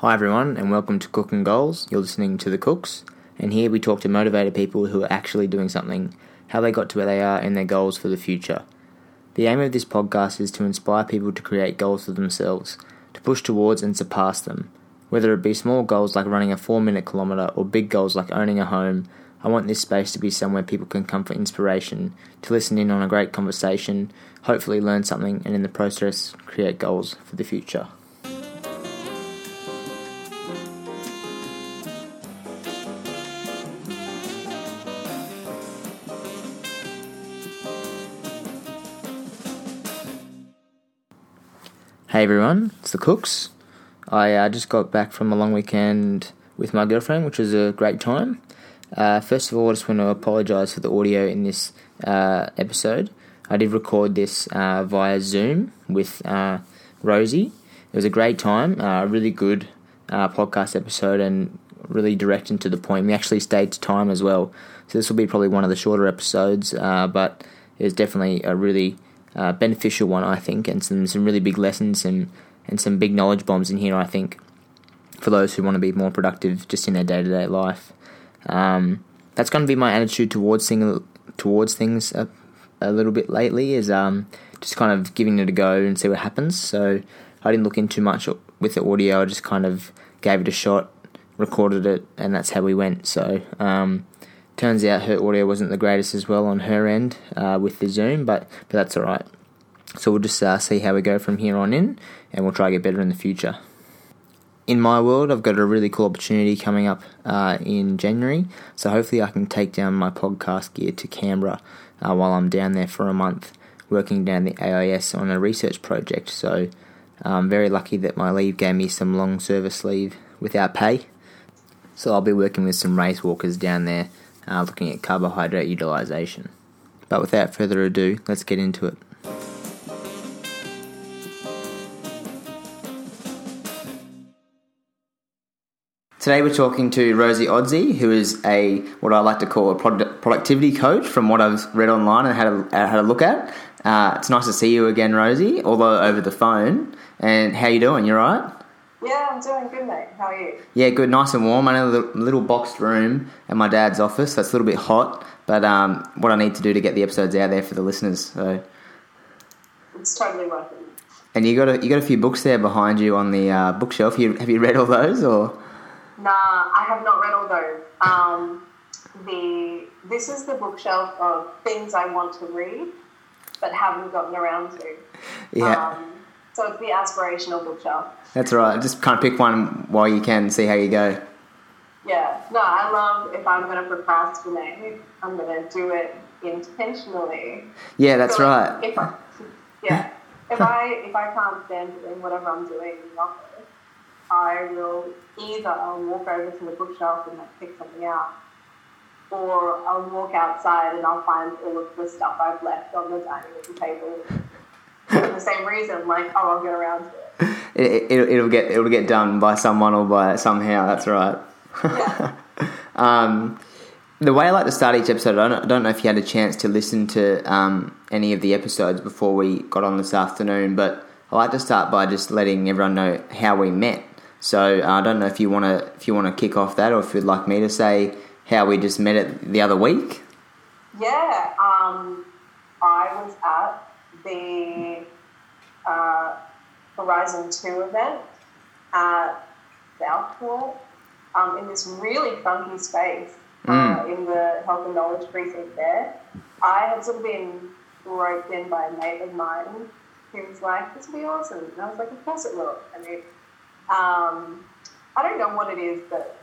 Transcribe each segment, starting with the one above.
Hi, everyone, and welcome to Cook 'N' Goals. You're listening to The Cooks, and here we talk to motivated people who are actually doing something, how they got to where they are, and their goals for the future. The aim of this podcast is to inspire people to create goals for themselves, to push towards and surpass them. Whether it be small goals like running a 4 minute kilometre or big goals like owning a home, I want this space to be somewhere people can come for inspiration, to listen in on a great conversation, hopefully learn something, and in the process, create goals for the future. Hey everyone, it's the Cooks. I uh, just got back from a long weekend with my girlfriend, which was a great time. Uh, first of all, I just want to apologise for the audio in this uh, episode. I did record this uh, via Zoom with uh, Rosie. It was a great time, a really good uh, podcast episode, and really direct and to the point. We actually stayed to time as well, so this will be probably one of the shorter episodes, but it was definitely a really uh, beneficial one, I think, and some, some really big lessons and, and some big knowledge bombs in here, I think, for those who want to be more productive just in their day to day life. Um, that's going to be my attitude towards thing, towards things a, a little bit lately, is um, just kind of giving it a go and see what happens. So I didn't look in too much with the audio, I just kind of gave it a shot, recorded it, and that's how we went. So um, Turns out her audio wasn't the greatest as well on her end uh, with the Zoom, but but that's all right. So we'll just uh, see how we go from here on in, and we'll try to get better in the future. In my world, I've got a really cool opportunity coming up uh, in January, so hopefully I can take down my podcast gear to Canberra uh, while I'm down there for a month, working down the AIS on a research project. So I'm very lucky that my leave gave me some long service leave without pay. So I'll be working with some race walkers down there uh, looking at carbohydrate utilization. But without further ado, let's get into it. Today we're talking to Rosie Odsey, who is a what I like to call a productivity coach. From what I've read online and had a, had a look at, uh, it's nice to see you again, Rosie, although over the phone. And how you doing? You're right? Yeah, I'm doing good, mate. How are you? Yeah, good, nice and warm. I'm in a little boxed room at my dad's office. That's a little bit hot, but um, what I need to do to get the episodes out there for the listeners. So it's totally worth it. And you got a you got a few books there behind you on the uh, bookshelf. You, have you read all those or? Nah, I have not read all those. Um, the this is the bookshelf of things I want to read, but haven't gotten around to. Yeah. Um, so it's the aspirational bookshelf. That's right. Just kind of pick one while you can see how you go. Yeah. No, I love if I'm going to procrastinate, I'm going to do it intentionally. Yeah, that's so right. If I, yeah. if I if I can't stand doing whatever I'm doing in the office, I will either walk over to the bookshelf and like pick something out, or I'll walk outside and I'll find all of the stuff I've left on the dining room table for the same reason. Like, oh, I'll get around to it. It, it, it'll get it'll get done by someone or by somehow. That's right. Yeah. um, the way I like to start each episode, I don't, I don't know if you had a chance to listen to um, any of the episodes before we got on this afternoon, but I like to start by just letting everyone know how we met. So uh, I don't know if you want to if you want to kick off that, or if you'd like me to say how we just met it the other week. Yeah, um, I was at the uh, Horizon 2 event at Southport um, in this really funky space uh, mm. in the Health and Knowledge precinct there. I had sort of been roped in by a mate of mine who was like, this will be awesome. And I was like, of course it will. I mean, um, I don't know what it is that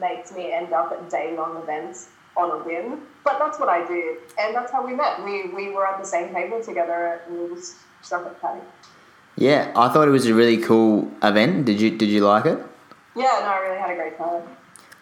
makes me end up at day long events on a whim. But that's what I did, and that's how we met. We we were at the same table together, and we just started chatting. Yeah, I thought it was a really cool event. Did you did you like it? Yeah, no, I really had a great time.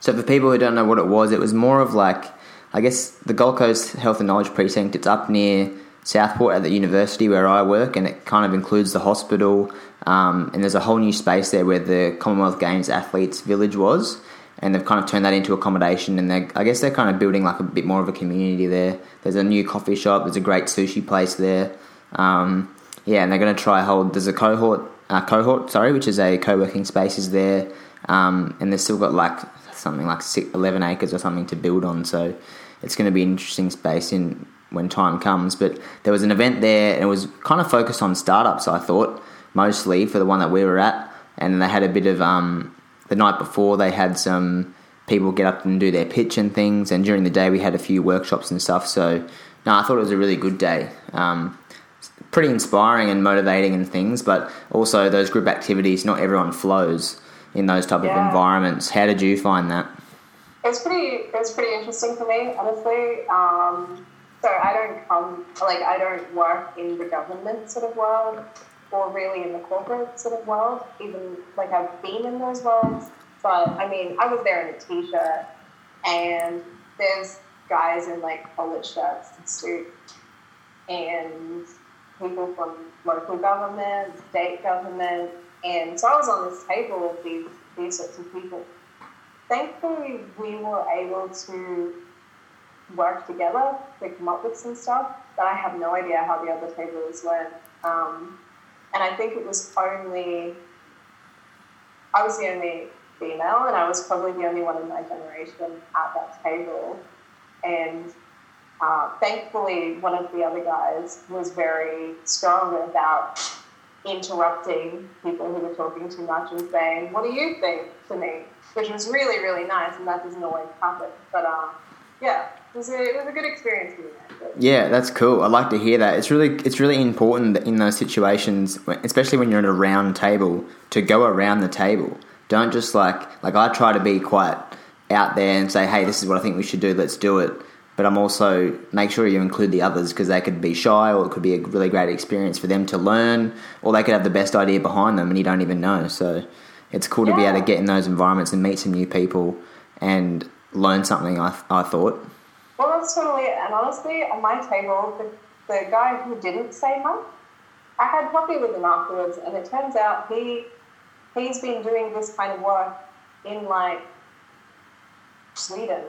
So for people who don't know what it was, it was more of like, I guess the Gold Coast Health and Knowledge Precinct. It's up near Southport at the university where I work, and it kind of includes the hospital. Um, and there's a whole new space there where the Commonwealth Games athletes village was and they've kind of turned that into accommodation and they I guess they're kind of building like a bit more of a community there. There's a new coffee shop, there's a great sushi place there. Um, yeah, and they're going to try hold. There's a cohort uh, cohort, sorry, which is a co-working space, is there, um, and they've still got like something like six, 11 acres or something to build on. So it's going to be an interesting space in when time comes. But there was an event there, and it was kind of focused on startups. I thought mostly for the one that we were at, and they had a bit of um, the night before they had some people get up and do their pitch and things, and during the day we had a few workshops and stuff. So no, I thought it was a really good day. Um, pretty inspiring and motivating and things, but also those group activities. Not everyone flows in those type Yeah. of environments. How did you find that? It's pretty. It was pretty interesting for me, honestly. Um, so I don't come like I don't work in the government sort of world, or really in the corporate sort of world. Even like I've been in those worlds, but I mean I was there in a t-shirt, and there's guys in like collared shirts and suit, and people from local government, state government, and so I was on this table with these these sorts of people. Thankfully we were able to work together to come up with some stuff but i have no idea how the other tables went. Um, and i think it was only i was the only female and i was probably the only one in my generation at that table and uh, thankfully one of the other guys was very strong about interrupting people who were talking too much and saying, "What do you think?" to me, which was really really nice, and that doesn't always happen. But um, yeah, it was a, it was a good experience for me. Yeah, that's cool. I like to hear that. It's really it's really important that in those situations, especially when you're at a round table, to go around the table. Don't just like like I try to be quite out there and say, "Hey, this is what I think we should do. Let's do it." But I'm also make sure you include the others because they could be shy, or it could be a really great experience for them to learn, or they could have the best idea behind them and you don't even know. So it's cool to be able to get in those environments and meet some new people and learn something. I I thought. Well, that's totally it. And honestly, at my table, the, the guy who didn't say much, I had coffee with him afterwards, and it turns out he he's been doing this kind of work in like Sweden.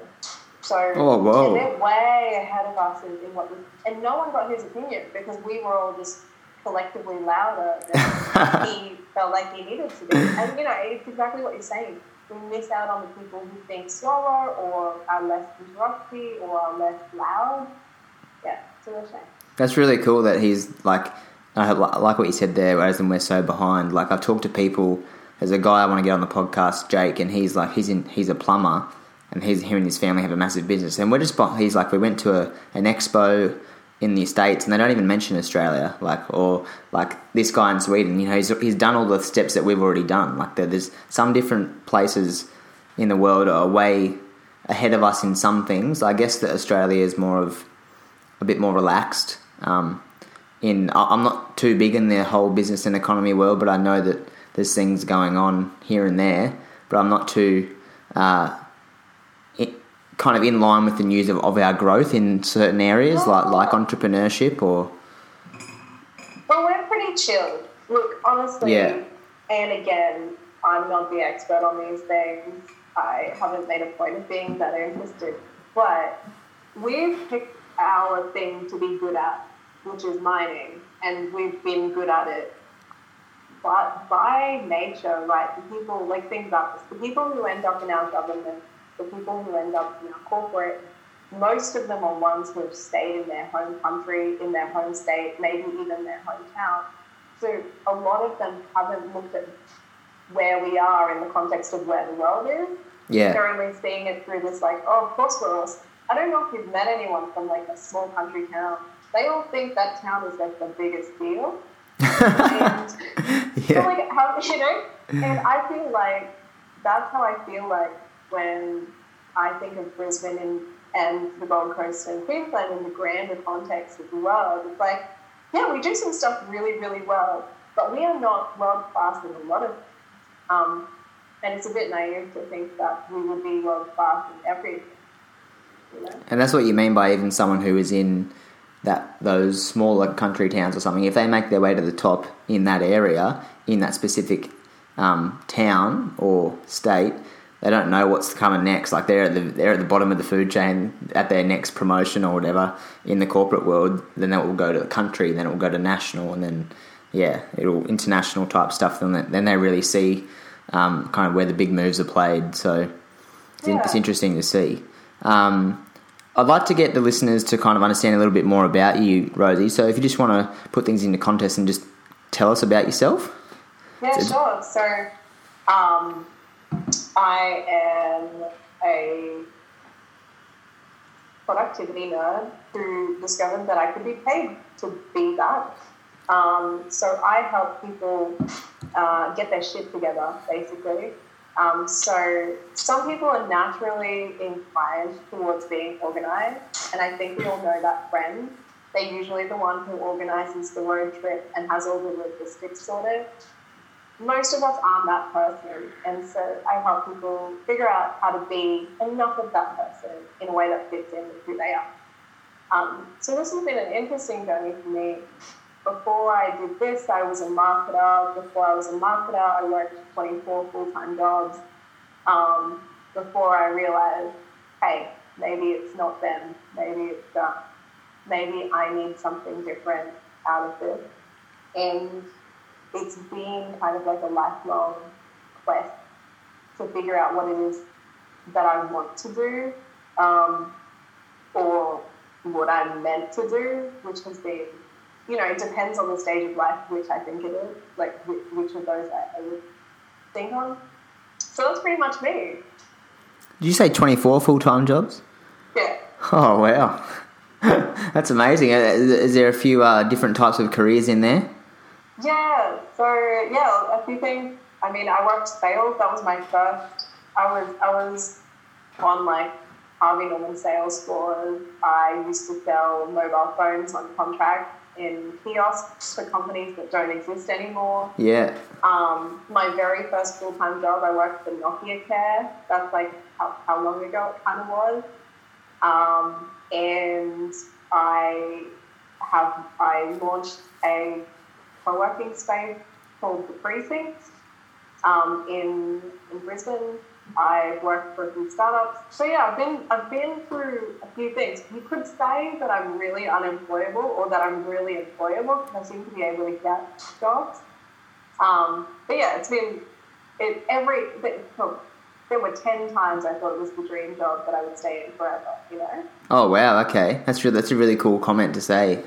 So Oh, they're way ahead of us in, in what we, and no one got his opinion because we were all just collectively louder than he felt like he needed to be. And you know, it's exactly what you're saying. We miss out on the people who think slower or are less interrupty or are less loud. Yeah, it's a shame. That's really cool that he's like, I like what you said there, whereas then we're so behind. Like I've talked to people. There's a guy I want to get on the podcast, Jake, and he's like, he's in, he's a plumber, and he's him and his family have a massive business, and we're just, he's like, we went to a, an expo in the states, and they don't even mention Australia, like, or like this guy in Sweden, you know, he's he's done all the steps that we've already done. Like there, there's some different places in the world are way ahead of us in some things. I guess that Australia is more of a bit more relaxed. Um, in I'm not too big in the whole business and economy world, but I know that there's things going on here and there. But I'm not too uh, kind of in line with the news of, of our growth in certain areas, like like oh. entrepreneurship or Well, we're pretty chilled. Look, honestly, Yeah. and again, I'm not the expert on these things. I haven't made a point of being that interested. But we've picked our thing to be good at, which is mining, and we've been good at it. But by nature, right, the people, like, think about this the people who end up in our government, the people who end up in our corporate, most of them are ones who have stayed in their home country, in their home state, maybe even their hometown. So a lot of them haven't looked at where we are in the context of where the world is. yeah, They're only seeing it through this, like, oh, of course we're all. I don't know if you've met anyone from like a small country town. They all think that town is like the biggest deal. and so, yeah, like how you know, and I feel like that's how I feel like when I think of Brisbane and, and the Gold Coast and Queensland in the grander context of the world. It's like, yeah, we do some stuff really, really well, but we are not world class in a lot of. Um, and it's a bit naive to think that we would be world class in everything. And that's what you mean by even someone who is in that those smaller country towns or something. If they make their way to the top in that area, in that specific um, town or state, they don't know what's coming next. Like they're at the they're at the bottom of the food chain at their next promotion or whatever in the corporate world. Then that will go to the country, then it will go to national, and then yeah, it'll international type stuff. Then they- then they really see um, kind of where the big moves are played. So it's, in, it's interesting to see. Um, I'd like to get the listeners to kind of understand a little bit more about you, Rosie. So if you just want to put things into context and just tell us about yourself. Yeah, So- sure. So, um, I am a productivity nerd who discovered that I could be paid to be that. Um, so I help people uh, get their shit together, basically. Um, so some people are naturally inclined towards being organized, and I think we all know that friend. They're usually the one who organizes the road trip and has all the logistics sorted most of us aren't that person, and so I help people figure out how to be enough of that person in a way that fits in with who they are. Um, so this has been an interesting journey for me. Before I did this, I was a marketer. Before I was a marketer, I worked 24 full-time jobs. Um, before I realized, hey, maybe it's not them. Maybe it's them. Maybe I need something different out of this. And it's been kind of like a lifelong quest to figure out what it is that I want to do um, or what I'm meant to do, which has been, you know, it depends on the stage of life, which I think it is, like which, of those I, I would think on. So that's pretty much me. Did you say 24 full time jobs? Yeah. Oh, wow. That's amazing. Uh, Is is there a few uh, different types of careers in there? Yeah, so yeah, a few things. I mean, I worked sales. That was my first. I was I was on like Harvey Norman sales floors. I used to sell mobile phones on contract in kiosks for companies that don't exist anymore. Yeah. Um, my very first full time job, I worked for Nokia Care. That's like how, how long ago it kind of was. Um, and I have I launched a co-working space called the Precinct um, in in Brisbane. I've worked for few startups. So yeah, I've been I've been through a few things. You could say that I'm really unemployable or that I'm really employable because I seem to be able to get jobs. Um, but yeah, it's been it every but, there were ten times I thought it was the dream job that I would stay in forever. You know. Oh wow, okay, that's re- that's a really cool comment to say.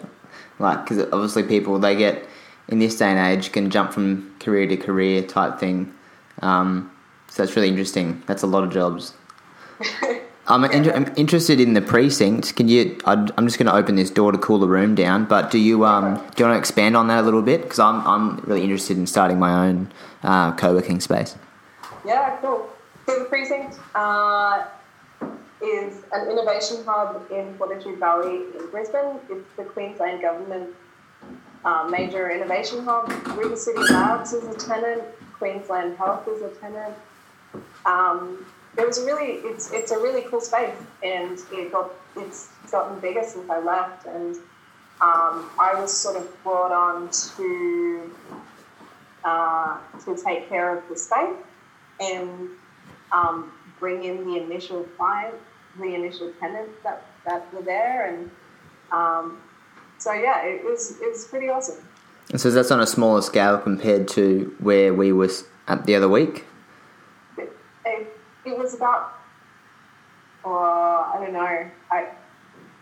Like, because obviously people they get in this day and age can jump from career to career type thing. Um, so that's really interesting. That's a lot of jobs. I'm, in- I'm interested in the precinct. Can you? I'd, I'm just going to open this door to cool the room down. But do you um do you want to expand on that a little bit? Because I'm I'm really interested in starting my own uh, co-working space. Yeah, cool. So the precinct uh, is an innovation hub in Fortitude Valley in Brisbane. It's the Queensland government uh, major innovation hub. River City Labs is a tenant. Queensland Health is a tenant. Um, it was a really it's it's a really cool space, and it got it's gotten bigger since I left, and um, I was sort of brought on to uh, to take care of the space and um, bring in the initial clients, the initial tenants that, that were there, and um, so yeah, it was it was pretty awesome. And so that's on a smaller scale compared to where we was at the other week. It, it, it was about, or I don't know, I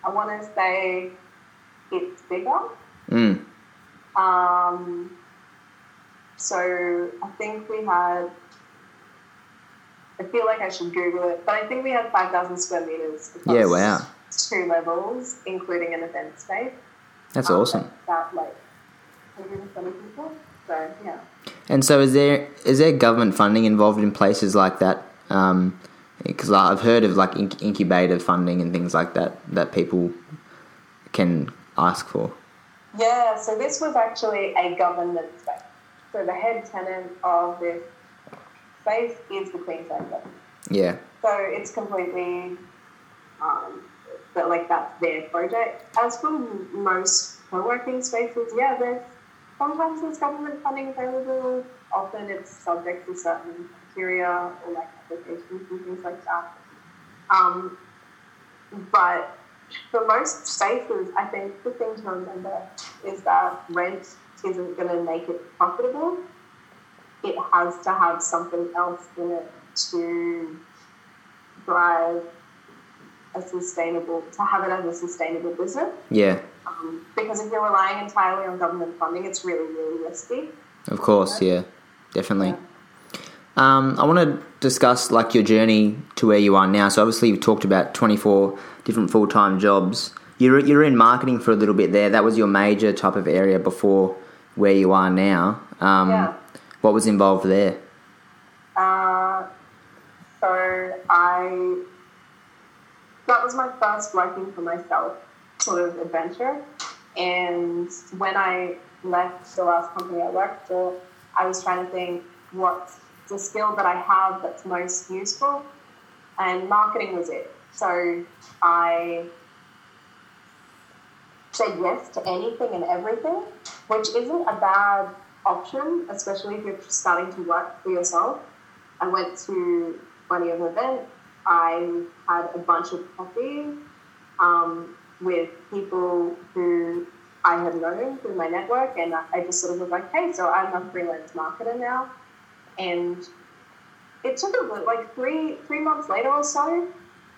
I want to say it's bigger. Mm. Um, so I think we had. I feel like I should Google it, but I think we had five thousand square meters. Yeah, wow. Two levels, including an event space. That's Um, awesome. That like 120 people. So yeah. And so, is there is there government funding involved in places like that? Because I've heard of like inc- incubator funding and things like that that people can ask for. Yeah, so this was actually a government space. So the head tenant of this space is the Queensland government. Yeah, So it's completely, um, but like that's their project. As for most co-working spaces, yeah, there's sometimes there's government funding available. Often it's subject to certain criteria or like applications and things like that. Um, but for most spaces, I think the thing to remember is that rent isn't going to make it profitable, it has to have something else in it to drive a sustainable, to have it as a sustainable business. Yeah, Um, because if you're relying entirely on government funding, it's really, really risky. of course. Yeah, definitely. Um, I want to discuss like your journey to where you are now. So obviously you talked about twenty four different full time jobs. You're you're in marketing for a little bit there. That was your major type of area before where you are now. Um, Yeah. What was involved there? Uh, so I, that was my first working for myself sort of adventure. And when I left the last company I worked for, I was trying to think what's the skill that I have that's most useful, and marketing was it. So I said yes to anything and everything, which isn't a bad option, especially if you're starting to work for yourself. I went to plenty of events. I had a bunch of coffee um, with people who I had known through my network, and I just sort of was like, hey, so I'm a freelance marketer now. And it took a bit, like three three months later or so,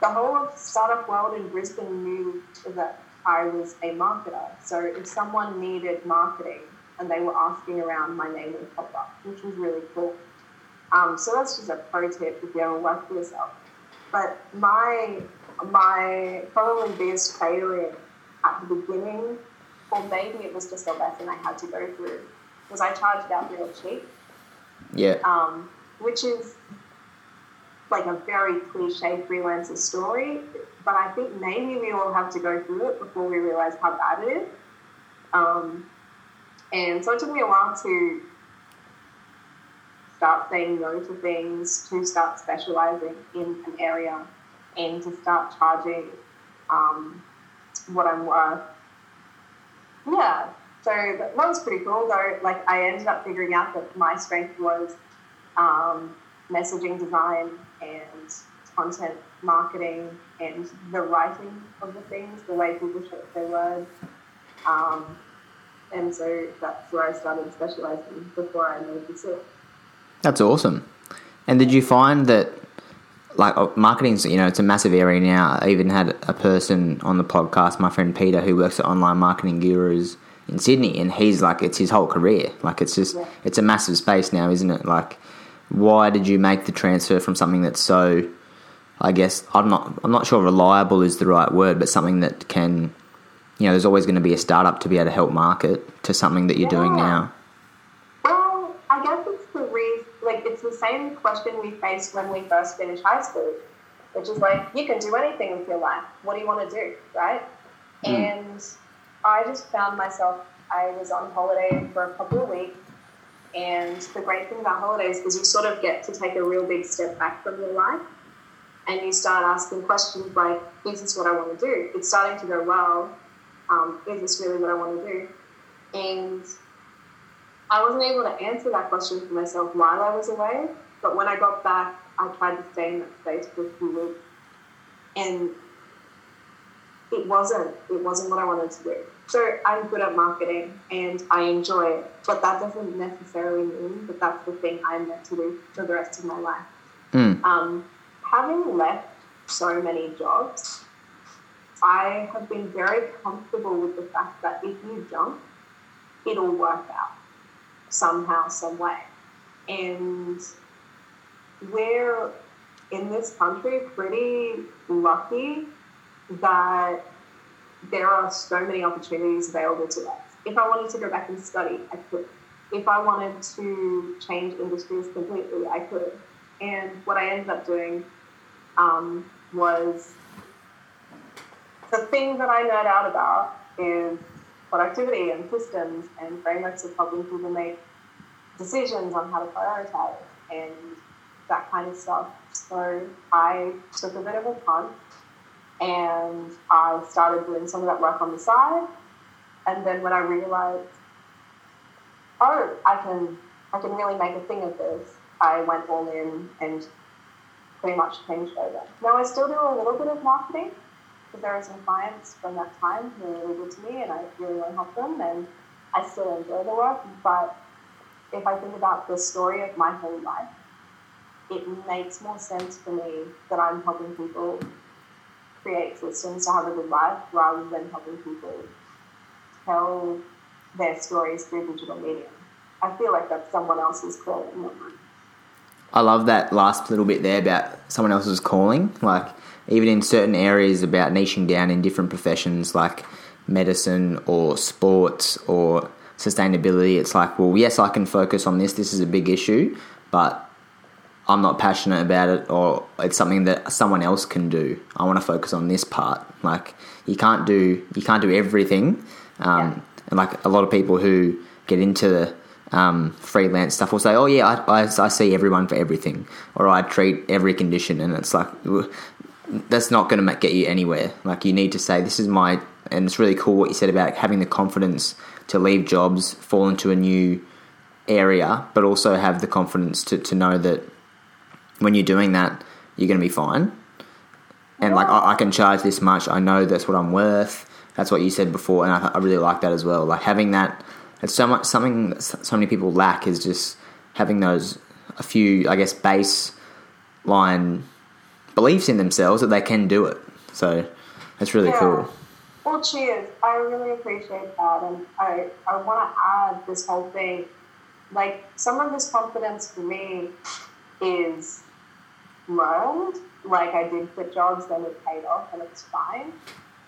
the whole of startup world in Brisbane knew that I was a marketer. So if someone needed marketing and they were asking around, my name would pop up, which was really cool. Um, so that's just a pro tip if you ever work for yourself. But my my probably biggest failure at the beginning, or maybe it was just a lesson I had to go through, was I charged out real cheap. Yeah, um, which is like a very cliche freelancer story, but I think maybe we all have to go through it before we realize how bad it is. Um, and so it took me a while to start saying no to things, to start specializing in an area, and to start charging um, what I'm worth. Yeah, so that was pretty cool though. Like I ended up figuring out that my strength was um, messaging design and content marketing and the writing of the things, the way people shape their words. Um, and so that's where I started specializing before I made the switch. That's awesome. And did you find that like uh, marketing's you know it's a massive area now. I even had a person on the podcast, my friend Peter, who works at Online Marketing Gurus in Sydney, and he's like it's his whole career. Like it's just Yeah. it's a massive space now, isn't it? Like, why did you make the transfer from something that's so, I guess I'm not I'm not sure reliable is the right word, but something that can, you know, there's always going to be a startup to be able to help market to something that you're doing now. Well, I guess it's the reason, like, it's the same question we faced when we first finished high school, which is like, you can do anything with your life. What do you want to do, right? And I just found myself, I was on holiday for a couple of weeks. And the great thing about holidays is you sort of get to take a real big step back from your life and you start asking questions like, is this what I want to do? It's starting to go well. Um, is this really what I want to do? And I wasn't able to answer that question for myself while I was away, but when I got back, I tried to stay in that space for a few and it wasn't. It wasn't what I wanted to do. So I'm good at marketing and I enjoy it, but that doesn't necessarily mean that that's the thing I'm meant to do for the rest of my life. Mm. Um, having left so many jobs, I have been very comfortable with the fact that if you jump, it'll work out somehow, some way. And we're in this country pretty lucky that there are so many opportunities available to us. If I wanted to go back and study, I could. If I wanted to change industries completely, I could. And what I ended up doing um, was the thing that I nerd out about is productivity and systems and frameworks of helping people make decisions on how to prioritize and that kind of stuff. So I took a bit of a punt and I started doing some of that work on the side. And then when I realized, oh, I can, I can really make a thing of this, I went all in and pretty much changed over. Now I still do a little bit of marketing because there are some clients from that time who are really good to me and I really want to help them. And I still enjoy the work, but if I think about the story of my whole life, it makes more sense for me that I'm helping people create systems to have a good life rather than helping people tell their stories through digital media. I feel like that's someone else's calling. I love that last little bit there about someone else's calling. Like, even in certain areas about niching down in different professions like medicine or sports or sustainability, it's like, well, yes, I can focus on this. This is a big issue, but I'm not passionate about it or it's something that someone else can do. I want to focus on this part. Like you can't do you can't do everything. Um, Yeah. And like a lot of people who get into the um, freelance stuff will say, "Oh yeah, I, I, I see everyone for everything," or "I treat every condition," and it's like that's not going to get you anywhere. Like you need to say, "This is my," and it's really cool what you said about having the confidence to leave jobs, fall into a new area, but also have the confidence to, to know that when you're doing that, you're going to be fine. And like, I, I can charge this much. I know that's what I'm worth. That's what you said before, and I, I really like that as well. Like having that, it's so much something that so many people lack is just having those a few, I guess, baseline beliefs in themselves that they can do it. So that's really Yeah. cool. Well, cheers. I really appreciate that. And I, I want to add this whole thing. Like, some of this confidence for me is learned. Like, I did quit jobs, then it paid off, and it's fine.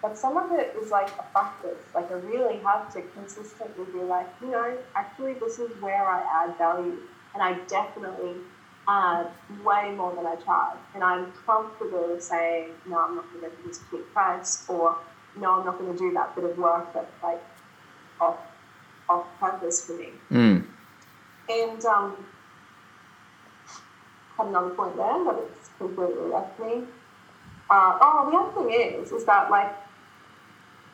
But some of it is like a practice. Like, I really have to consistently be like, you know, actually, this is where I add value. And I definitely add way more than I charge. And I'm comfortable saying, no, I'm not going to go for this cheap price, or no, I'm not going to do that bit of work that's like off, off purpose for me. Mm. And um, had another point there, but it's completely left me. Uh, oh, the other thing is, is that like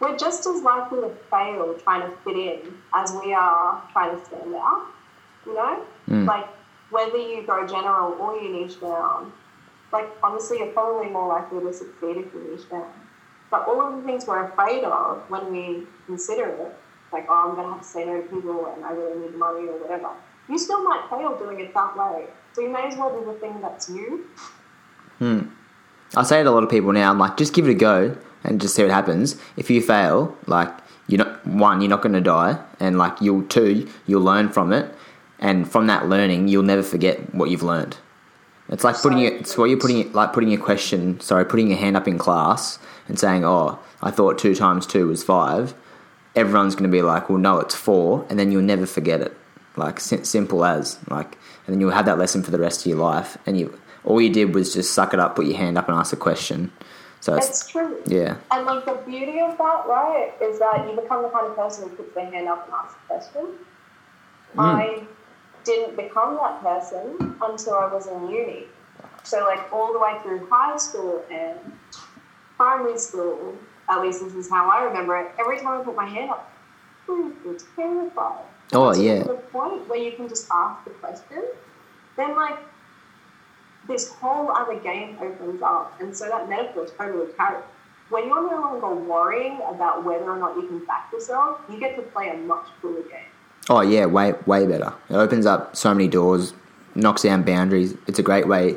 we're just as likely to fail trying to fit in as we are trying to stand out. You know, Mm. like whether you go general or you niche down, like honestly, you're probably more likely to succeed if you niche down. But all of the things we're afraid of when we consider it, like, oh, I'm going to have to say no to people and I really need money or whatever, you still might fail doing it that way. So you may as well do the thing that's you. Hmm. I say to a lot of people now, I'm like, just give it a go and just see what happens. If you fail, like, you're not one, you're not going to die, and like, you'll two, you'll learn from it, and from that learning, you'll never forget what you've learned. It's like putting it. It's what you're putting like putting a question. Sorry, putting your hand up in class and saying, "Oh, I thought two times two was five. Everyone's going to be like, "Well, no, it's four, and then you'll never forget it. Like simple as like, and then you'll have that lesson for the rest of your life. And you all you did was just suck it up, put your hand up, and ask a question. So it's It's true. yeah, And like the beauty of that, right, is that you become the kind of person who puts their hand up and asks a question. Hmm. I didn't become that person until I was in uni. So like all the way through high school and primary school, at least this is how I remember it. Every time I put my hand up, I terrified. Oh, Until yeah. To the point where you can just ask the question, then like this whole other game opens up. And so that metaphor totally carries. When you're no longer worrying about whether or not you can back yourself, you get to play a much cooler game. Oh yeah, way way better. It opens up so many doors, knocks down boundaries. It's a great way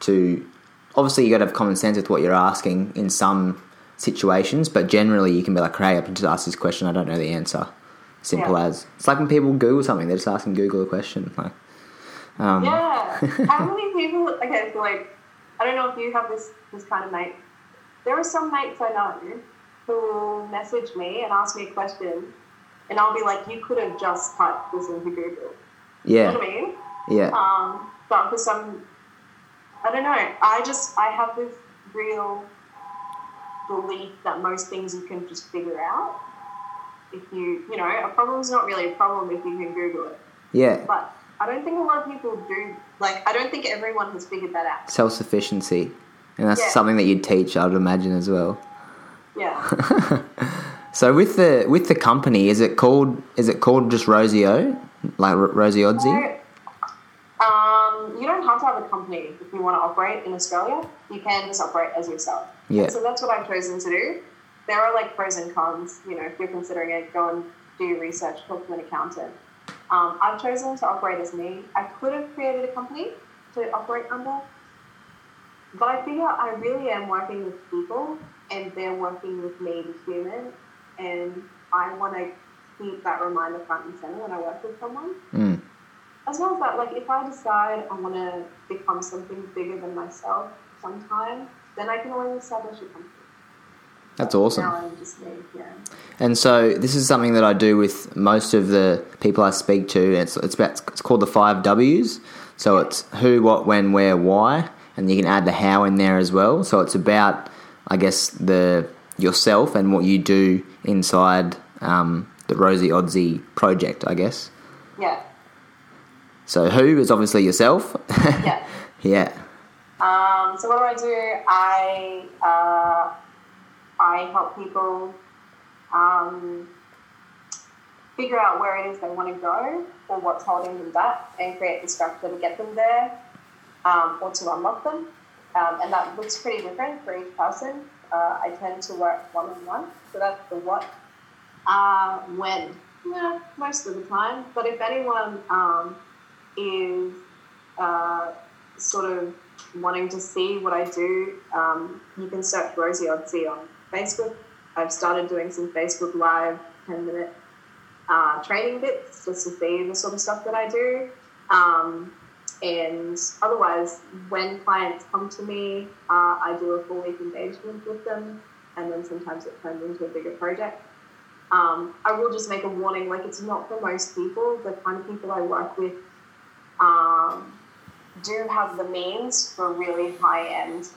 to. Obviously, you got to have common sense with what you're asking in some situations, but generally, you can be like, "Hey, I can just ask this question. I don't know the answer." Simple Yeah. as. It's like when people Google something, they're just asking Google a question. Like, um, Yeah. How many people? Okay, so like, I don't know if you have this this kind of mate. There are some mates I know who message me and ask me a question, and I'll be like, "You could have just typed this into Google." You yeah, know what I mean? yeah, Um, but for some, I don't know. I just I have this real belief that most things you can just figure out. If you, you know, a problem's not really a problem if you can Google it. yeah. But I don't think a lot of people do. Like, I don't think everyone has figured that out. Self sufficiency, and that's Yeah. something that you'd teach. I'd imagine as well. Yeah. So with the with the company, is it called is it called just Rosio, like R- Rosie Odsey? So, um, you don't have to have a company if you want to operate in Australia. You can just operate as yourself. Yeah. So that's what I've chosen to do. There are like pros and cons. You know, if you're considering it, go and do your research, talk to an accountant. Um, I've chosen to operate as me. I could have created a company to operate under, but I figure I really am working with people and they're working with me, the human, and I want to keep that reminder front and center when I work with someone. Mm. As well as that, like if I decide I want to become something bigger than myself sometime, then I can always establish a company. That's awesome. Now I'm just me, yeah. And so this is something that I do with most of the people I speak to. It's it's about, it's called the five W's. So it's who, what, when, where, why, and you can add the how in there as well. So it's about, I guess, the yourself and what you do inside um, the Rosie Odsey project. I guess. Yeah, So who is obviously yourself. yeah. yeah. Um, so what do I do? I uh, I help people um, figure out where it is they want to go or what's holding them back, and create the structure to get them there um, or to unlock them. Um, and that looks pretty different for each person. Uh, I tend to work one on one, so that's the what. Uh, when? Yeah, most of the time. But if anyone um, is uh, sort of wanting to see what I do, um, you can search Rosie Odsey on Facebook. I've started doing some Facebook Live 10 minute uh, training bits just to see the sort of stuff that I do. Um, and otherwise, when clients come to me, uh, I do a full week engagement with them, and then sometimes it turns into a bigger project. Um, I will just make a warning like, it's not for most people. The kind of people I work with um, do have the means for really high end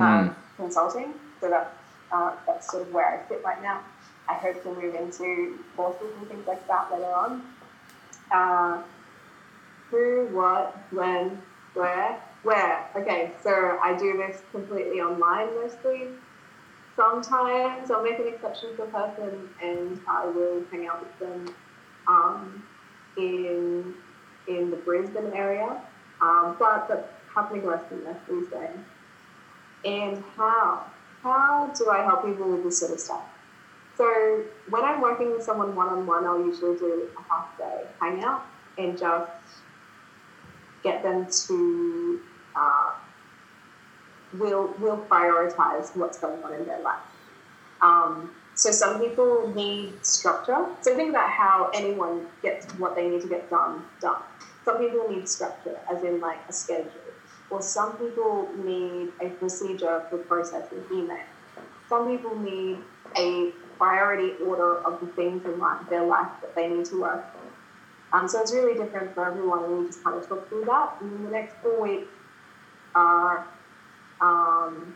uh, Mm. consulting. So that, uh, that's sort of where I fit right now. I hope to move into courses and things like that later on. Uh, who, what, when, where, where. Okay, so I do this completely online mostly. Sometimes I'll make an exception for a person and I will hang out with them um, in in the Brisbane area, um, but that's happening less and less these days. And how? How do I help people with this sort of stuff? So when I'm working with someone one on one, I'll usually do a half day hangout and just get them to uh, we'll we'll prioritize what's going on in their life. Um, so some people need structure. So think about how anyone gets what they need to get done done. Some people need structure, as in like a schedule, or some people need a procedure for processing email. Some people need a priority order of the things in life, their life that they need to work. Um, so it's really different for everyone, and we just kind of talk through that. And then the next four weeks are um,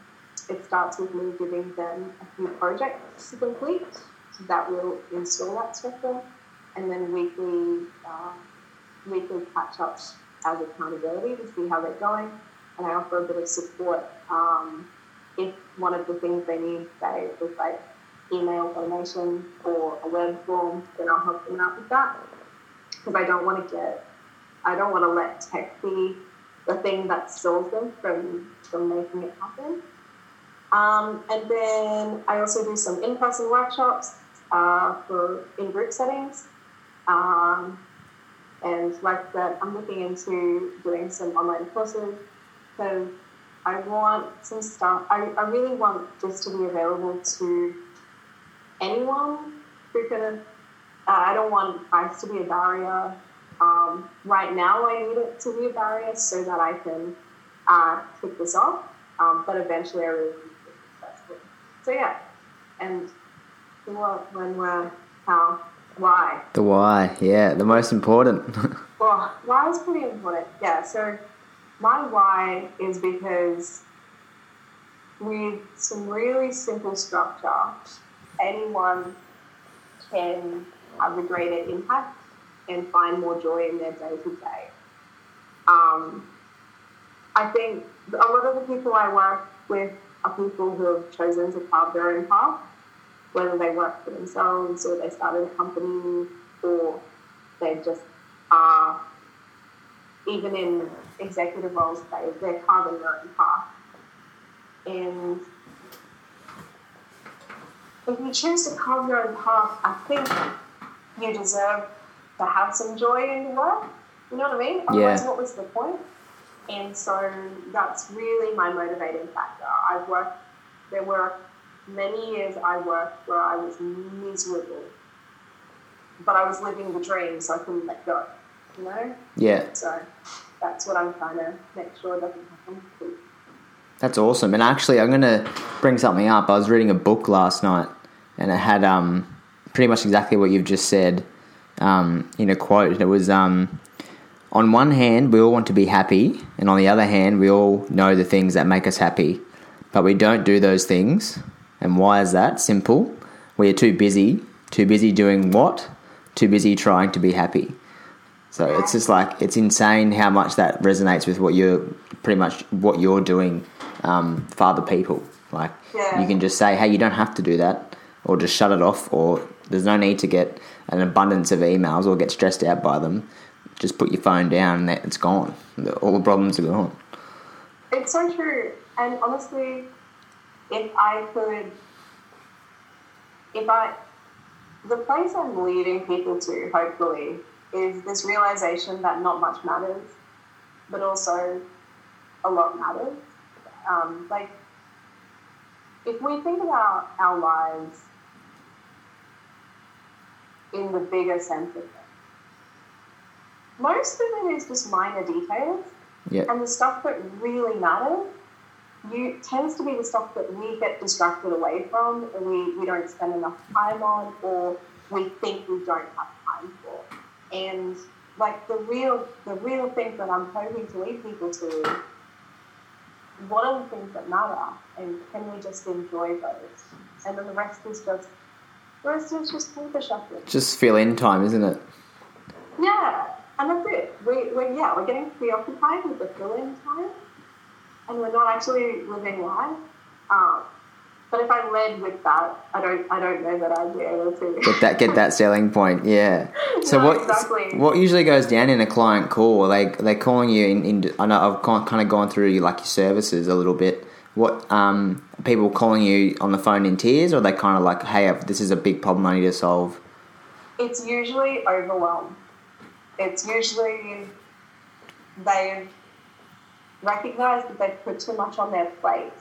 it starts with me giving them a few projects to complete. So that will install that structure, and then weekly uh, weekly catch ups as accountability to see how they're going, and I offer a bit of support um, if one of the things they need, say, is like email automation or a web form, then I'll help them out with that because I don't want to get I don't want to let tech be the thing that stalls them from from making it happen. Um, and then I also do some in-person workshops uh, for in-group settings. Um, and like that, I'm looking into doing some online courses because I want some stuff. I, I really want this to be available to anyone who can. Uh, I don't want price to be a barrier. Um, right now, I need it to be a barrier so that I can uh, kick this off. Um, but eventually, I really to be successful. So yeah, and the what, when, where, how, why. The why. Yeah, the most important. Well, why is pretty important. Yeah, so my why is because with some really simple structure, anyone can have a greater impact and find more joy in their day to day. I think a lot of the people I work with are people who have chosen to carve their own path, whether they work for themselves or they started a company or they just are, even in executive roles, they, they're carving their own path. And if you choose to carve your own path, I think you deserve to have some joy in your work. You know what I mean? Otherwise, Yeah. what was the point? And so that's really my motivating factor. I've worked, there were many years I worked where I was miserable, but I was living the dream, so I couldn't let go. You know? Yeah. So that's what I'm trying to make sure doesn't happen. That's awesome. And actually, I'm going to bring something up. I was reading a book last night, and it had um, pretty much exactly what you've just said um, in a quote. It was um, on one hand, we all want to be happy, and on the other hand, we all know the things that make us happy, but we don't do those things. And why is that? Simple. We are too busy. Too busy doing what? Too busy trying to be happy. So it's just like it's insane how much that resonates with what you're pretty much what you're doing um, for other people. Like Yeah. you can just say, "Hey, you don't have to do that," or just shut it off, or there's no need to get an abundance of emails or get stressed out by them. Just put your phone down and it's gone. All the problems are gone. It's so true. And honestly, if I could, if I, the place I'm leading people to, hopefully, is this realization that not much matters, but also a lot matters. Um, like, if we think about our lives in the bigger sense of it, most of it is just minor details. Yeah, And the stuff that really matters, you tends to be the stuff that we get distracted away from, or we, we don't spend enough time on, or we think we don't have time for. And like the real the real thing that I'm hoping to lead people to what are the things that matter, and can we just enjoy those? And then the rest is just the rest is just paper shuffling. just fill in time, isn't it? Yeah, and that's it. We, we yeah, we're getting preoccupied with the fill-in time, and we're not actually living life. Um, but if I led with that, I don't, I don't know that I'd be able to. Get that get that selling point. Yeah. So No, what exactly. what usually goes down in a client call? Are they they calling you in? in I know I've kind of gone through like your services a little bit. What um people calling you on the phone in tears, or they kind of like, hey, this is a big problem I need to solve? It's usually overwhelm. It's usually they've recognized that they've put too much on their plate.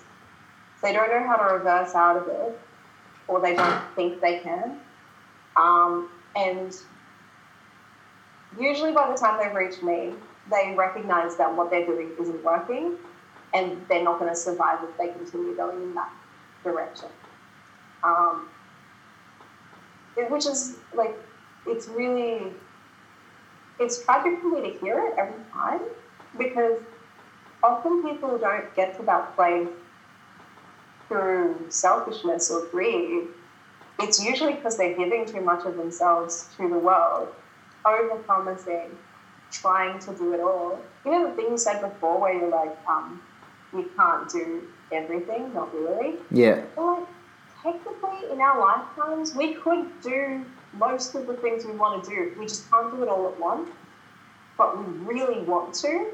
They don't know how to reverse out of it, or they don't think they can. Um, and usually, by the time they've reached me, they recognize that what they're doing isn't working, and they're not going to survive if they continue going in that direction. Um, which is like it's really it's tragic for me to hear it every time because often people don't get to that place through selfishness or greed. It's usually because they're giving too much of themselves to the world, over promising, trying to do it all. You know the thing you said before where you're like, um, you can't do everything, not really. Yeah. Well, like, technically, in our lifetimes, we could do most of the things we want to do. We just can't do it all at once, but we really want to.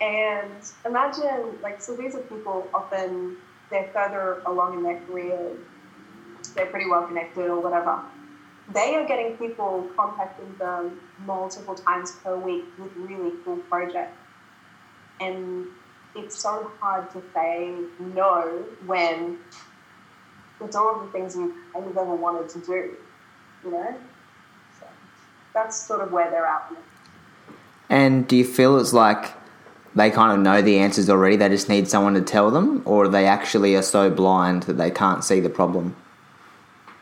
And imagine, like, so these are people often, they're further along in their careers, they're pretty well connected or whatever. They are getting people contacting them multiple times per week with really cool projects. And it's so hard to say no when it's all of the things you've ever wanted to do, you know? So that's sort of where they're at. And do you feel it's like they kind of know the answers already? They just need someone to tell them, or they actually are so blind that they can't see the problem?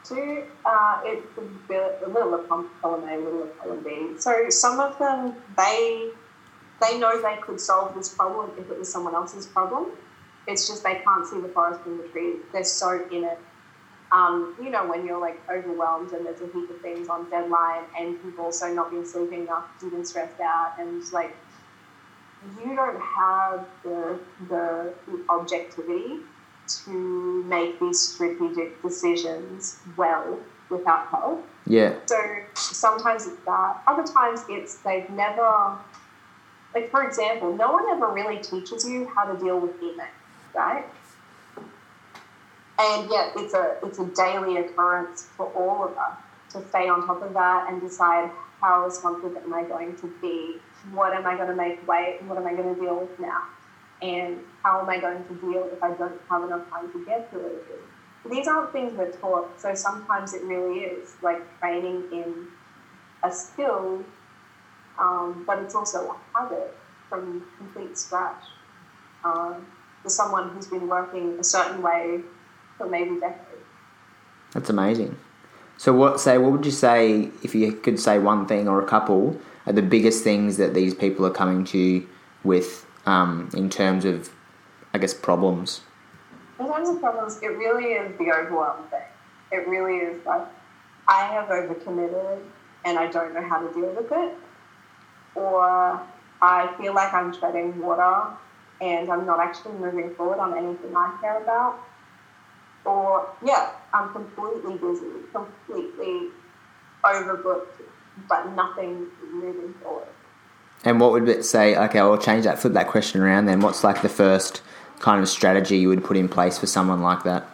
Two, uh, it's a, bit, a little of column A, a little of column B. So some of them, they they know they could solve this problem if it was someone else's problem. It's just they can't see the forest from the trees. They're so in it. Um, you know, when you're like overwhelmed and there's a heap of things on deadline and you've also not been sleeping enough, you've been stressed out, and like you don't have the the objectivity to make these strategic decisions well without help. Yeah. So sometimes it's that. Other times it's they've never, like for example, no one ever really teaches you how to deal with email, right? And yet it's a it's a daily occurrence for all of us. to stay on top of that and decide how responsive am I going to be? What am I going to make wait? What am I going to deal with now? And how am I going to deal if I don't have enough time to get through it? These aren't things we're taught, so sometimes it really is like training in a skill, um, but it's also a habit from complete scratch. Um, for someone who's been working a certain way for maybe decades. That's amazing. So, what say? What would you say if you could say one thing or a couple are the biggest things that these people are coming to you with um, in terms of, I guess, problems? In terms of problems, it really is the overwhelm thing. It really is like I have overcommitted and I don't know how to deal with it, or I feel like I'm treading water and I'm not actually moving forward on anything I care about. Or, yeah, I'm completely busy, completely overbooked, but nothing moving forward. And what would it say? Okay, I'll change that, flip that question around then. What's like the first kind of strategy you would put in place for someone like that?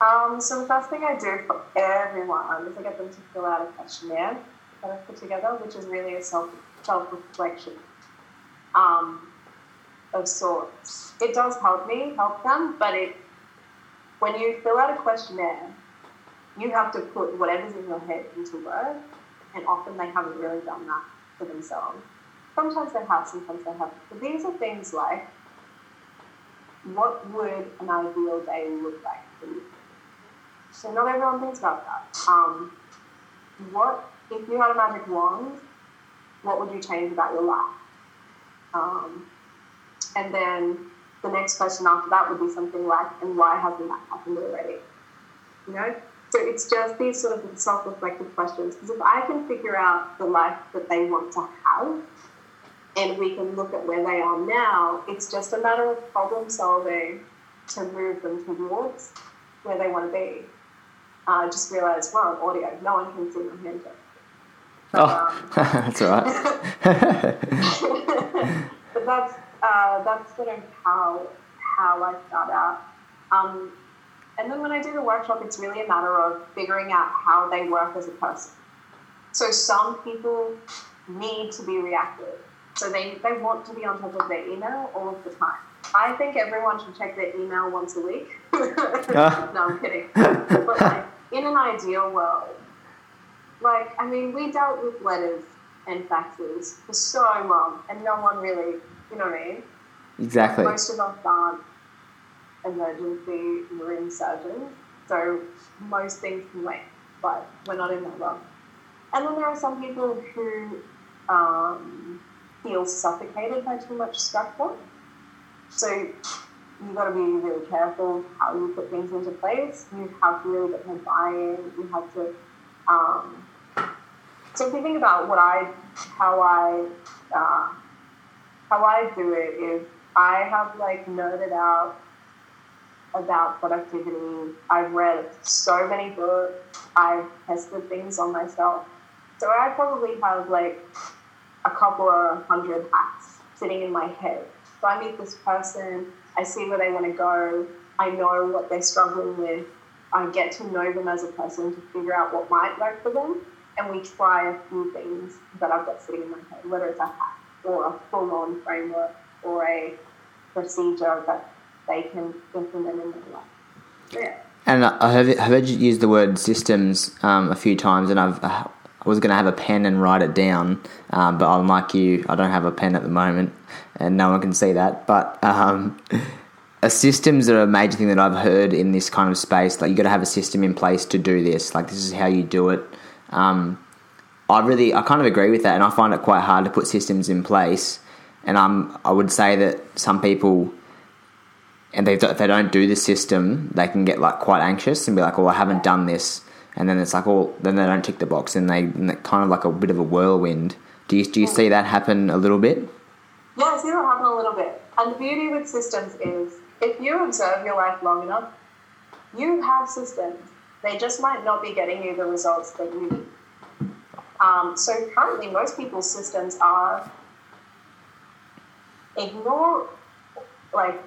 Um, so the first thing I do for everyone is I get them to fill out a questionnaire that I've put together, which is really a self self reflection. Um, of sorts. It does help me, help them, but it when you fill out a questionnaire, you have to put whatever's in your head into words, and often they haven't really done that for themselves. Sometimes they have, sometimes they haven't. But these are things like what would an ideal day look like for you? So not everyone thinks about that. Um, what if you had a magic wand? What would you change about your life? Um, and then the next question after that would be something like, and why hasn't that happened already? You know? So it's just these sort of self reflective questions. Because if I can figure out the life that they want to have, and we can look at where they are now, it's just a matter of problem solving to move them towards where they want to be. Uh, just realised, well, audio, no one can see my hand. Oh, um, that's all right. but that's uh, that's sort of how how I start out. Um, and then when I do the workshop, it's really a matter of figuring out how they work as a person. So some people need to be reactive. So they, they want to be on top of their email all of the time. I think everyone should check their email once a week. no, I'm kidding. But like, in an ideal world, like, I mean, we dealt with letters and faxes for so long, and no one really you know what I mean? Exactly. Most of us aren't emergency room surgeons, so most things can wait, but we're not in that role. And then there are some people who um, feel suffocated by too much structure. So you've got to be really careful how you put things into place. You have to really get them buy-in. You have to. Um, so if you think about what I, how I uh, how I do it is I have like nerded out about productivity. I've read so many books. I've tested things on myself. So I probably have like a couple of hundred hacks sitting in my head. So I meet this person, I see where they want to go, I know what they're struggling with, I get to know them as a person to figure out what might work for them, and we try a few things that I've got sitting in my head, whether it's a hack or a full on framework or a procedure that they can implement in their life. Yeah. And I have heard you use the word systems um, a few times, and I've I was going to have a pen and write it down, um, but unlike you, I don't have a pen at the moment, and no one can see that. But um, a systems are a major thing that I've heard in this kind of space. Like you got to have a system in place to do this. Like this is how you do it. Um, I really, I kind of agree with that, and I find it quite hard to put systems in place. And um, I would say that some people, and they, if they don't do the system, they can get like quite anxious and be like, "Oh, I haven't done this," and then it's like, "Oh, then they don't tick the box," and they and kind of like a bit of a whirlwind. Do you do you see that happen a little bit? Yeah, I see that happen a little bit. And the beauty with systems is, if you observe your life long enough, you have systems. They just might not be getting you the results that you need. Um, so currently, most people's systems are ignore, like,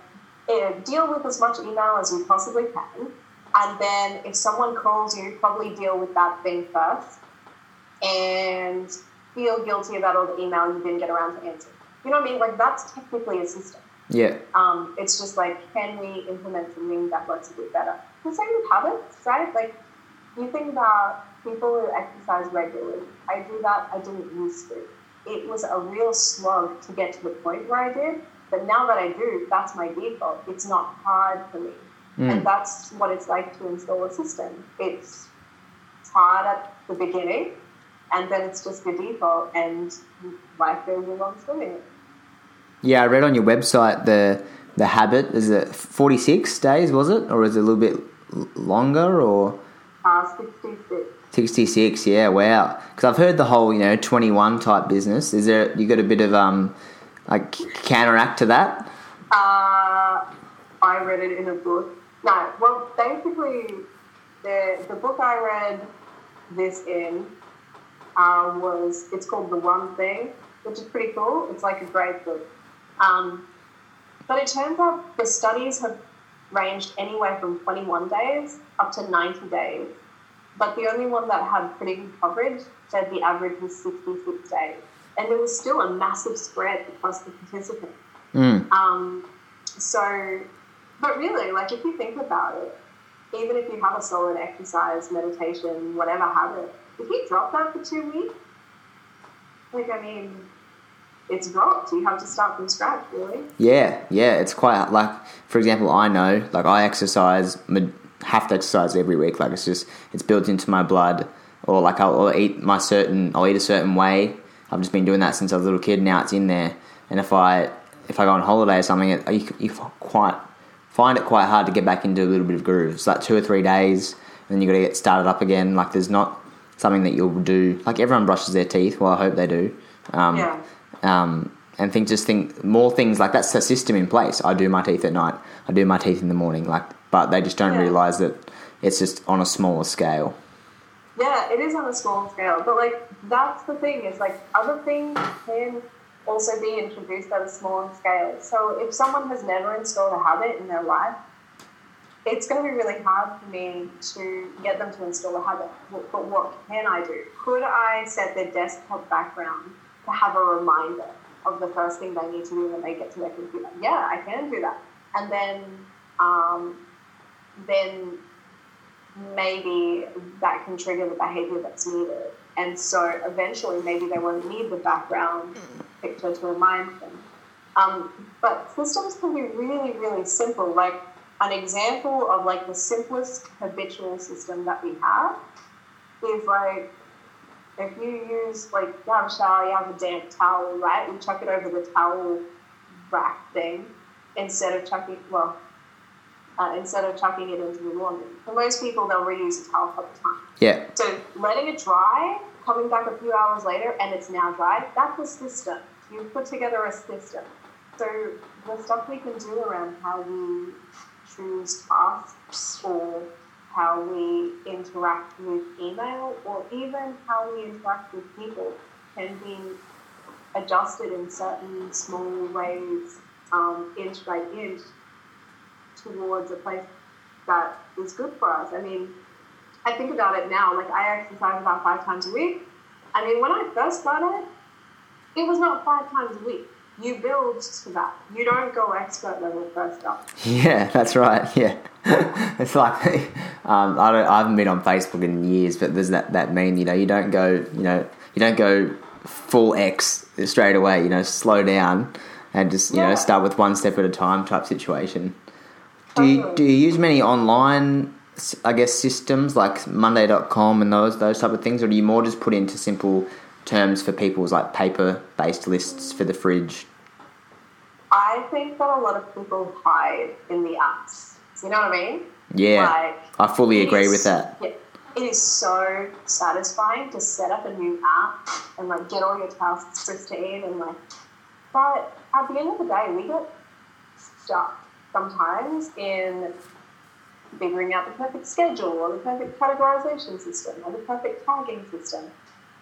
uh, deal with as much email as you possibly can. And then if someone calls you, probably deal with that thing first and feel guilty about all the email you didn't get around to answer. You know what I mean? Like that's technically a system. Yeah. Um, it's just like, can we implement something that works a bit better? The same with habits, right? Like, you think about people who exercise regularly. I do that, I didn't used to. It was a real slog to get to the point where I did, but now that I do, that's my default. It's not hard for me. And that's what it's like to install a system. It's, it's hard at the beginning, and then it's just the default, and life goes along swimming. Yeah, I read on your website the the habit is it 46 days was it or is it a little bit longer or Uh, 66. 66 yeah wow because i've heard the whole you know 21 type business is there you got a bit of um like counteract to that Uh, I read it in a book. No, well, basically, the the book I read this in uh, was it's called The One Thing, which is pretty cool. It's like a great book. Um, but it turns out the studies have ranged anywhere from 21 days up to 90 days. But the only one that had pretty good coverage said the average was 66 days. And there was still a massive spread across the participants. mm. Um, so, but really, like if you think about it, even if you have a solid exercise, meditation, whatever habit, if you drop that for two weeks, like I mean, it's dropped. You have to start from scratch, really. yeah yeah it's quite like for example i know like i exercise have to exercise every week. Like it's just it's built into my blood. Or like I'll, I'll eat my certain i'll eat a certain way. I've just been doing that since i was a little kid. Now it's in there. And if i if i go on holiday or something it, you, you quite find it quite hard to get back into a little bit of groove. It's like two or three days and then you got to get started up again. Like there's not something that you'll do. Like everyone brushes their teeth. Well i hope they do. Um, Yeah. Um, and think just think more things like that's a system in place. I do my teeth at night. I do my teeth in the morning. Like, but they just don't Yeah. realize that it's just on a smaller scale. Yeah, it is on a small scale, but like that's the thing is like other things can also be introduced at a smaller scale. So if someone has never installed a habit in their life, it's going to be really hard for me to get them to install a habit. But but what can I do? Could I set their desktop background to have a reminder of the first thing they need to do when they get to their computer? Yeah, I can do that. And then, um, then maybe that can trigger the behavior that's needed. And so eventually, maybe they won't need the background picture to remind them. Um, but systems can be really, really simple. Like an example of like the simplest habitual system that we have is like if you use like you have a shower, you have a damp towel, right? You chuck it over the towel rack thing instead of chucking well uh, instead of chucking it into the laundry. For most people, they'll reuse a towel for the time. Yeah, So letting it dry, coming back a few hours later, and it's now dry, that's a system. You put together a system. So the stuff we can do around how we choose tasks or how we interact with email or even how we interact with people can be adjusted in certain small ways, um, inch by inch, towards a place that is good for us. I mean, I think about it now, like I exercise about five times a week. I mean, when I first started, it was not five times a week. You build to that. You don't go expert level first up. yeah, that's right. Yeah, it's like um, I don't. I haven't been on Facebook in years, but there's that that meme. You know, you don't go. You know, you don't go full X straight away. You know, slow down and just you know start with one step at a time type situation. Do you, do you use many online, I guess, systems like Monday.com and those those type of things, or do you more just put into simple terms for people's like paper based lists for the fridge? I think that a lot of people hide in the apps. You know what I mean? Yeah, Like, I fully agree is- with that. Yeah, it is so satisfying to set up a new app and like get all your tasks pristine and like. But at the end of the day, we get stuck sometimes in figuring out the perfect schedule or the perfect categorization system or the perfect tagging system.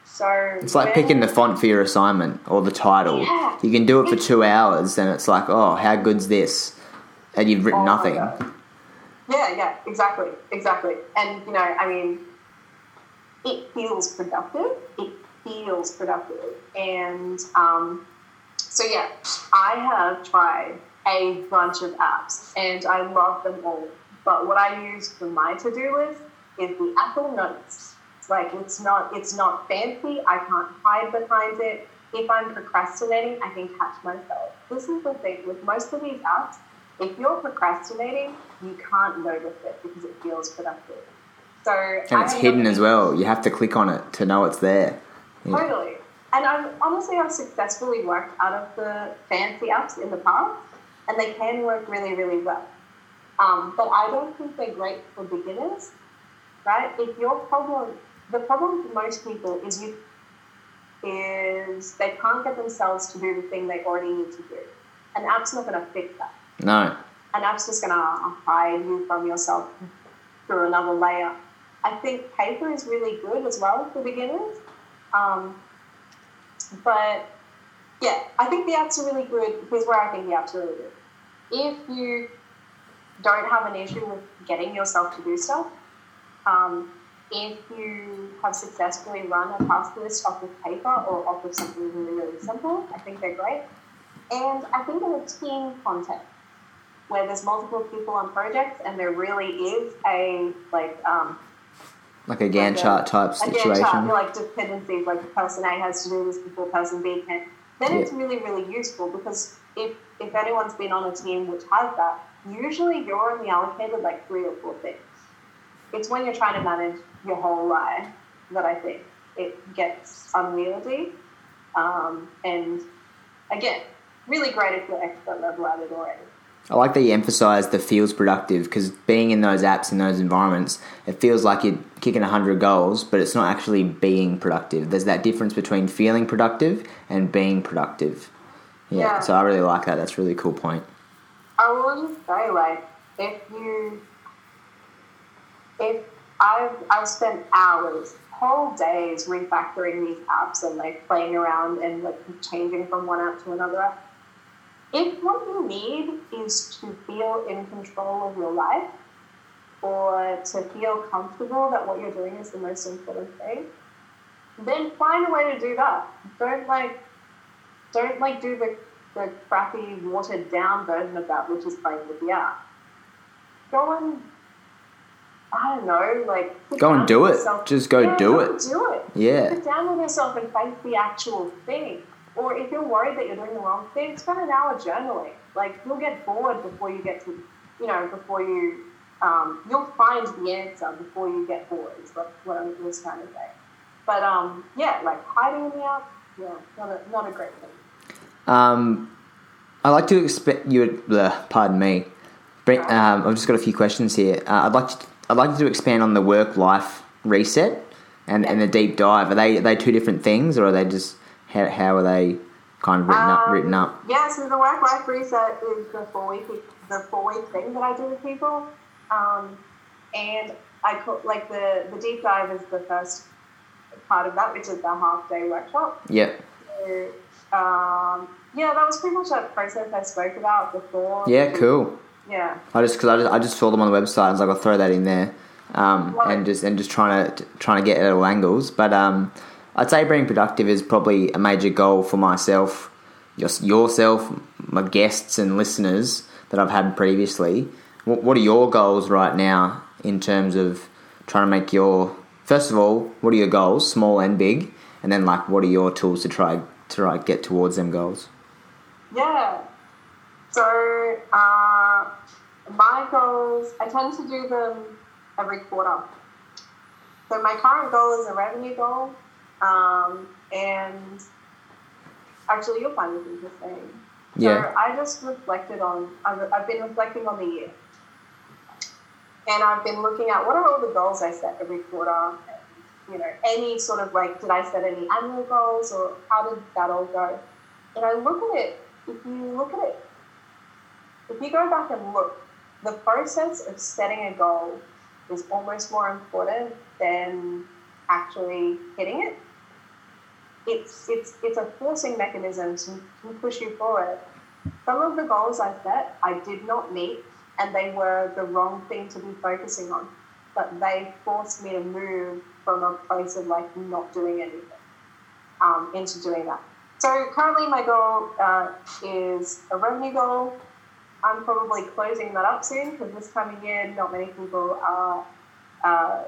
So It's like picking the font for your assignment or the title. Yeah. You can do it for two hours, and it's like, oh, how good's this? And you've written Oh nothing. God. Yeah, yeah, exactly, exactly. And you know, I mean, it feels productive. It feels productive, and um, so yeah, I have tried a bunch of apps, and I love them all. But what I use for my to-do list is the Apple Notes. Like it's not it's not fancy. I can't hide behind it. If I'm procrastinating, I can catch myself. This is the thing with most of these apps if you're procrastinating, you can't notice it because it feels productive. So and it's hidden as well. You have to click on it to know it's there. Yeah. Totally. And I've honestly I've successfully worked out of the fancy apps in the past, and they can work really, really well. Um, but I don't think they're great for beginners, right? If your problem, the problem for most people is you is they can't get themselves to do the thing they already need to do. An app's not going to fix that. No. An app's just going to hide you from yourself through another layer. I think paper is really good as well for beginners. Um, but yeah, I think the apps are really good. Here's where I think the apps are really good. If you don't have an issue with getting yourself to do stuff, um, if you have successfully run a task list off of paper or off of something really, really simple, I think they're great. And I think in a team context, where there's multiple people on projects and there really is a like um, like a Gantt like chart type situation. A Gantt chart, like dependencies, like person A has to do this before person B can. Then yeah. it's really really useful because if if anyone's been on a team which has that, usually you're only allocated like three or four things. It's when you're trying to manage your whole life that I think it gets unwieldy. Um, and again, really great if you're expert level at it already. I like that you emphasize the feels productive because being in those apps in those environments, it feels like you're kicking 100 goals, but it's not actually being productive. There's that difference between feeling productive and being productive. Yeah, yeah. so I really like that. That's a really cool point. I will just say, like, if you, if I've, I've spent hours, whole days refactoring these apps and like playing around and like changing from one app to another if what you need is to feel in control of your life or to feel comfortable that what you're doing is the most important thing, then find a way to do that. Don't like don't like do the, the crappy watered down version of that, which is playing with the app. Go and I don't know, like go and do it. Just go yeah, do go it. Do it. Yeah. Sit down with yourself and face the actual thing. Or if you're worried that you're doing the wrong thing, spend an hour journaling. Like you'll get bored before you get to, you know, before you, um, you'll find the answer before you get bored. Is what, what I was trying to say. But um, yeah, like hiding in the app, yeah, not a, not a great thing. Um, I like to expect you. Uh, pardon me. Um, I've just got a few questions here. Uh, I'd like to, I'd like to expand on the work life reset and, yeah. and the deep dive. Are they are they two different things, or are they just how, how are they kind of written um, up? Written up? Yeah, so the work life reset is the four week the four week thing that I do with people, um, and I call like the the deep dive is the first part of that, which is the half day workshop. Yeah. So, um, yeah, that was pretty much that process I spoke about before. Yeah, cool. Yeah. I just because I just I just saw them on the website and I was like I'll throw that in there, um, and just and just trying to trying to get at all angles, but um, I'd say being productive is probably a major goal for myself, just yourself, my guests and listeners that I've had previously. What what are your goals right now in terms of trying to make your first of all, what are your goals, small and big, and then like what are your tools to try to try get towards them goals? Yeah. So uh, my goals, I tend to do them every quarter. So my current goal is a revenue goal um, and actually, you'll find this interesting. Yeah. So I just reflected on, I've, I've been reflecting on the year. And I've been looking at what are all the goals I set every quarter. And, you know, any sort of like, did I set any annual goals or how did that all go? And I look at it, if you look at it, if you go back and look, the process of setting a goal is almost more important than actually hitting it it's it's it's a forcing mechanism to, to push you forward. Some of the goals I set, I did not meet and they were the wrong thing to be focusing on. But they forced me to move from a place of like not doing anything um, into doing that. So currently, my goal uh, is a revenue goal. I'm probably closing that up soon because this time of year, not many people are. Uh,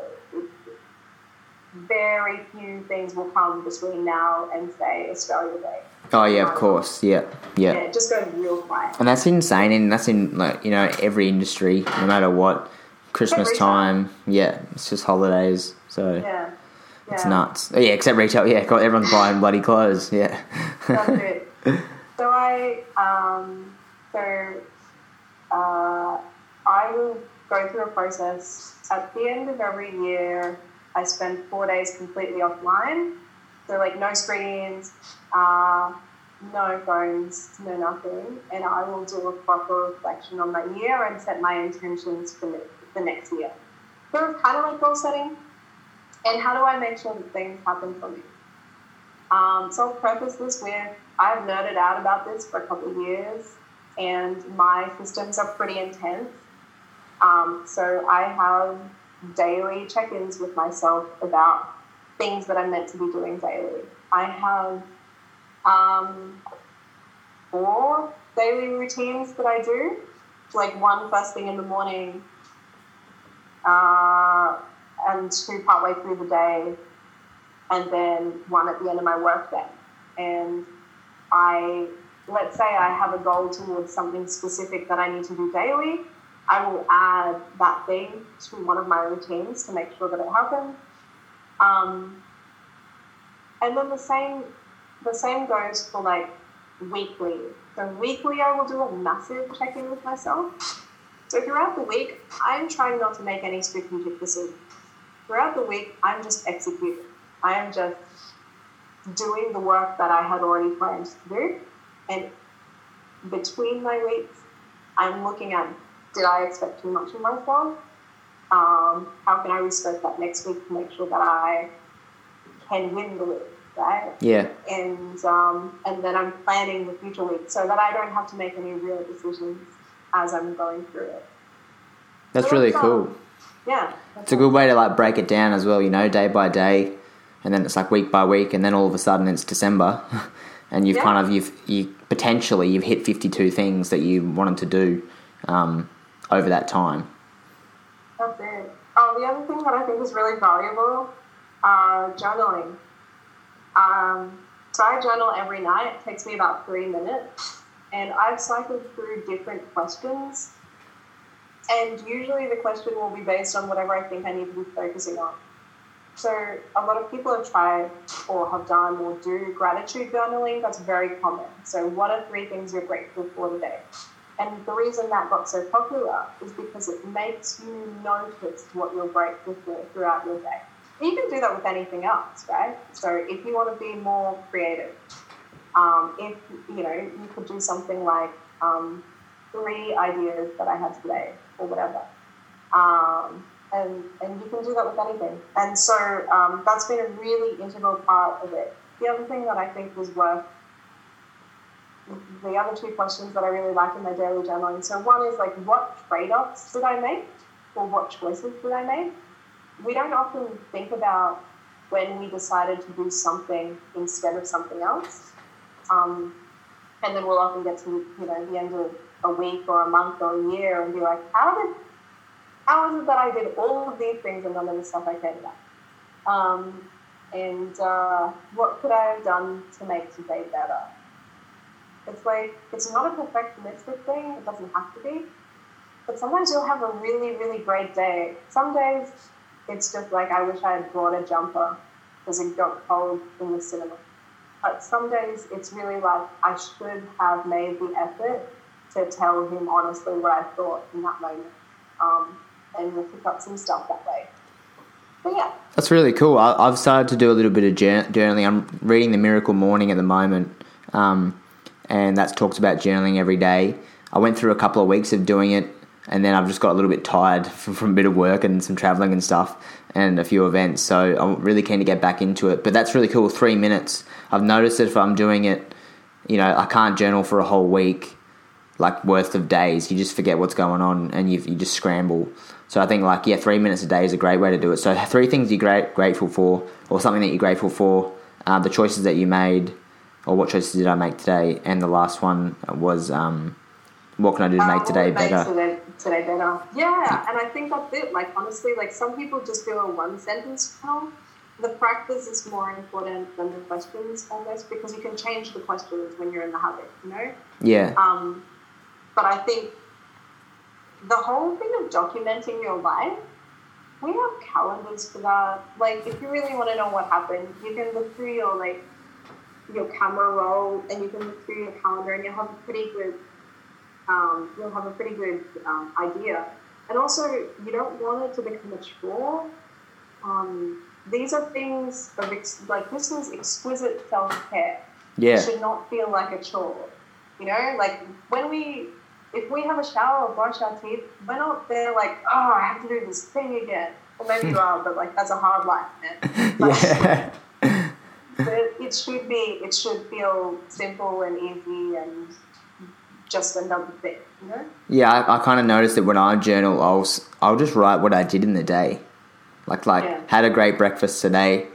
very few things will come between now and say Australia Day. Oh yeah, of course. Yeah, yeah. Yeah, just goes real quiet. And that's insane, and that's in like you know every industry, no matter what. Christmas time, yeah, it's just holidays, so Yeah. it's nuts. Oh, yeah, except retail, yeah, God, everyone's buying bloody clothes, yeah. That's it. So I, um, so uh, I will go through a process. At the end of every year, I spend four days completely offline. So like no screens, uh, no phones, no nothing, and I will do a proper reflection on that year and set my intentions for the next year. So kind of like goal setting. And how do I make sure that things happen for me? Um, so I'll preface this with I've nerded out about this for a couple of years, and my systems are pretty intense. Um, so I have daily check ins with myself about things that I'm meant to be doing daily. I have um, four daily routines that I do, like one first thing in the morning, uh, and two partway through the day, and then one at the end of my work day. And I, let's say I have a goal towards something specific that I need to do daily, I will add that thing to one of my routines to make sure that it happens. Um, and then the same, the same goes for like weekly. So weekly, I will do a massive check-in with myself. So throughout the week, I'm trying not to make any strategic decisions. Throughout the week, I'm just executing. I am just doing the work that I had already planned to do. And between my weeks, I'm looking at did I expect too much of myself? Um, how can I respect that next week to make sure that I can win the week, right? yeah, And um, and then I'm planning the future week so that I don't have to make any real decisions as I'm going through it. that's So really that's, um, cool. Yeah, It's a good way to like break it down as well, you know, day by day, and then it's like week by week, and then all of a sudden it's December, and you've Yeah. kind of you've you potentially you've hit fifty two things that you wanted to do um, over that time. That's it. Oh, the other thing that I think is really valuable, uh, journaling. Um, so I journal every night. It takes me about three minutes, and I've cycled through different questions. And usually the question will be based on whatever I think I need to be focusing on. So a lot of people have tried or have done or do gratitude journaling. That's very common. So what are three things you're grateful for today? And the reason that got so popular is because it makes you notice what you're grateful for throughout your day. You can do that with anything else, right? So if you want to be more creative, um, if you know, you could do something like um, three ideas that I had today, or whatever. Um, and and you can do that with anything. And so um, that's been a really integral part of it. The other thing that I think was worth the other two questions that I really like in my daily journaling. So one is like, what trade-offs did I make, or what choices did I make? We don't often think about when we decided to do something instead of something else, um, and then we'll often get to you know the end of a week or a month or a year and be like, how did how is it that I did all of these things and none of the stuff I cared about? Um, and uh, what could I have done to make today better? It's like, it's not a perfectionistic thing, it doesn't have to be. But sometimes you'll have a really, really great day. Some days it's just like, I wish I had brought a jumper because it got cold in the cinema. But some days it's really like, I should have made the effort to tell him honestly what I thought in that moment. Um, and we'll pick up some stuff that way. But yeah, That's really cool. I, I've started to do a little bit of journaling. I'm reading the Miracle Morning at the moment, um, and that talks about journaling every day. I went through a couple of weeks of doing it, and then I've just got a little bit tired from, from a bit of work and some traveling and stuff, and a few events. So I'm really keen to get back into it. But that's really cool. Three minutes. I've noticed that if I'm doing it, you know, I can't journal for a whole week. Like worth of days. You just forget what's going on and you you just scramble. So I think like yeah, three minutes a day is a great way to do it. So three things you're great, grateful for, or something that you're grateful for, uh, the choices that you made, or what choices did I make today, and the last one was um, what can I do to make Um, today better. Today, today better. Yeah, and I think that's it. Like honestly, like some people just do a one sentence journal. The practice is more important than the questions almost because you can change the questions when you're in the habit, you know? Yeah, Um, but I think the whole thing of documenting your life, we have calendars for that. Like, if you really want to know what happened, you can look through your like your camera roll, and you can look through your calendar, and you'll have a pretty good um, you'll have a pretty good um, idea. And also, you don't want it to become a chore. Um, these are things of ex- like this is exquisite self care yeah, it should not feel like a chore. You know, like when we, if we have a shower or brush our teeth, we're not there like, oh, I have to do this thing again. Or maybe you are, but like that's a hard life, man. But, yeah, but it should be, it should feel simple and easy and just another thing, you know? yeah. I, I kind of noticed that when I journal, I'll I'll just write what I did in the day, like like Yeah. had a great breakfast today,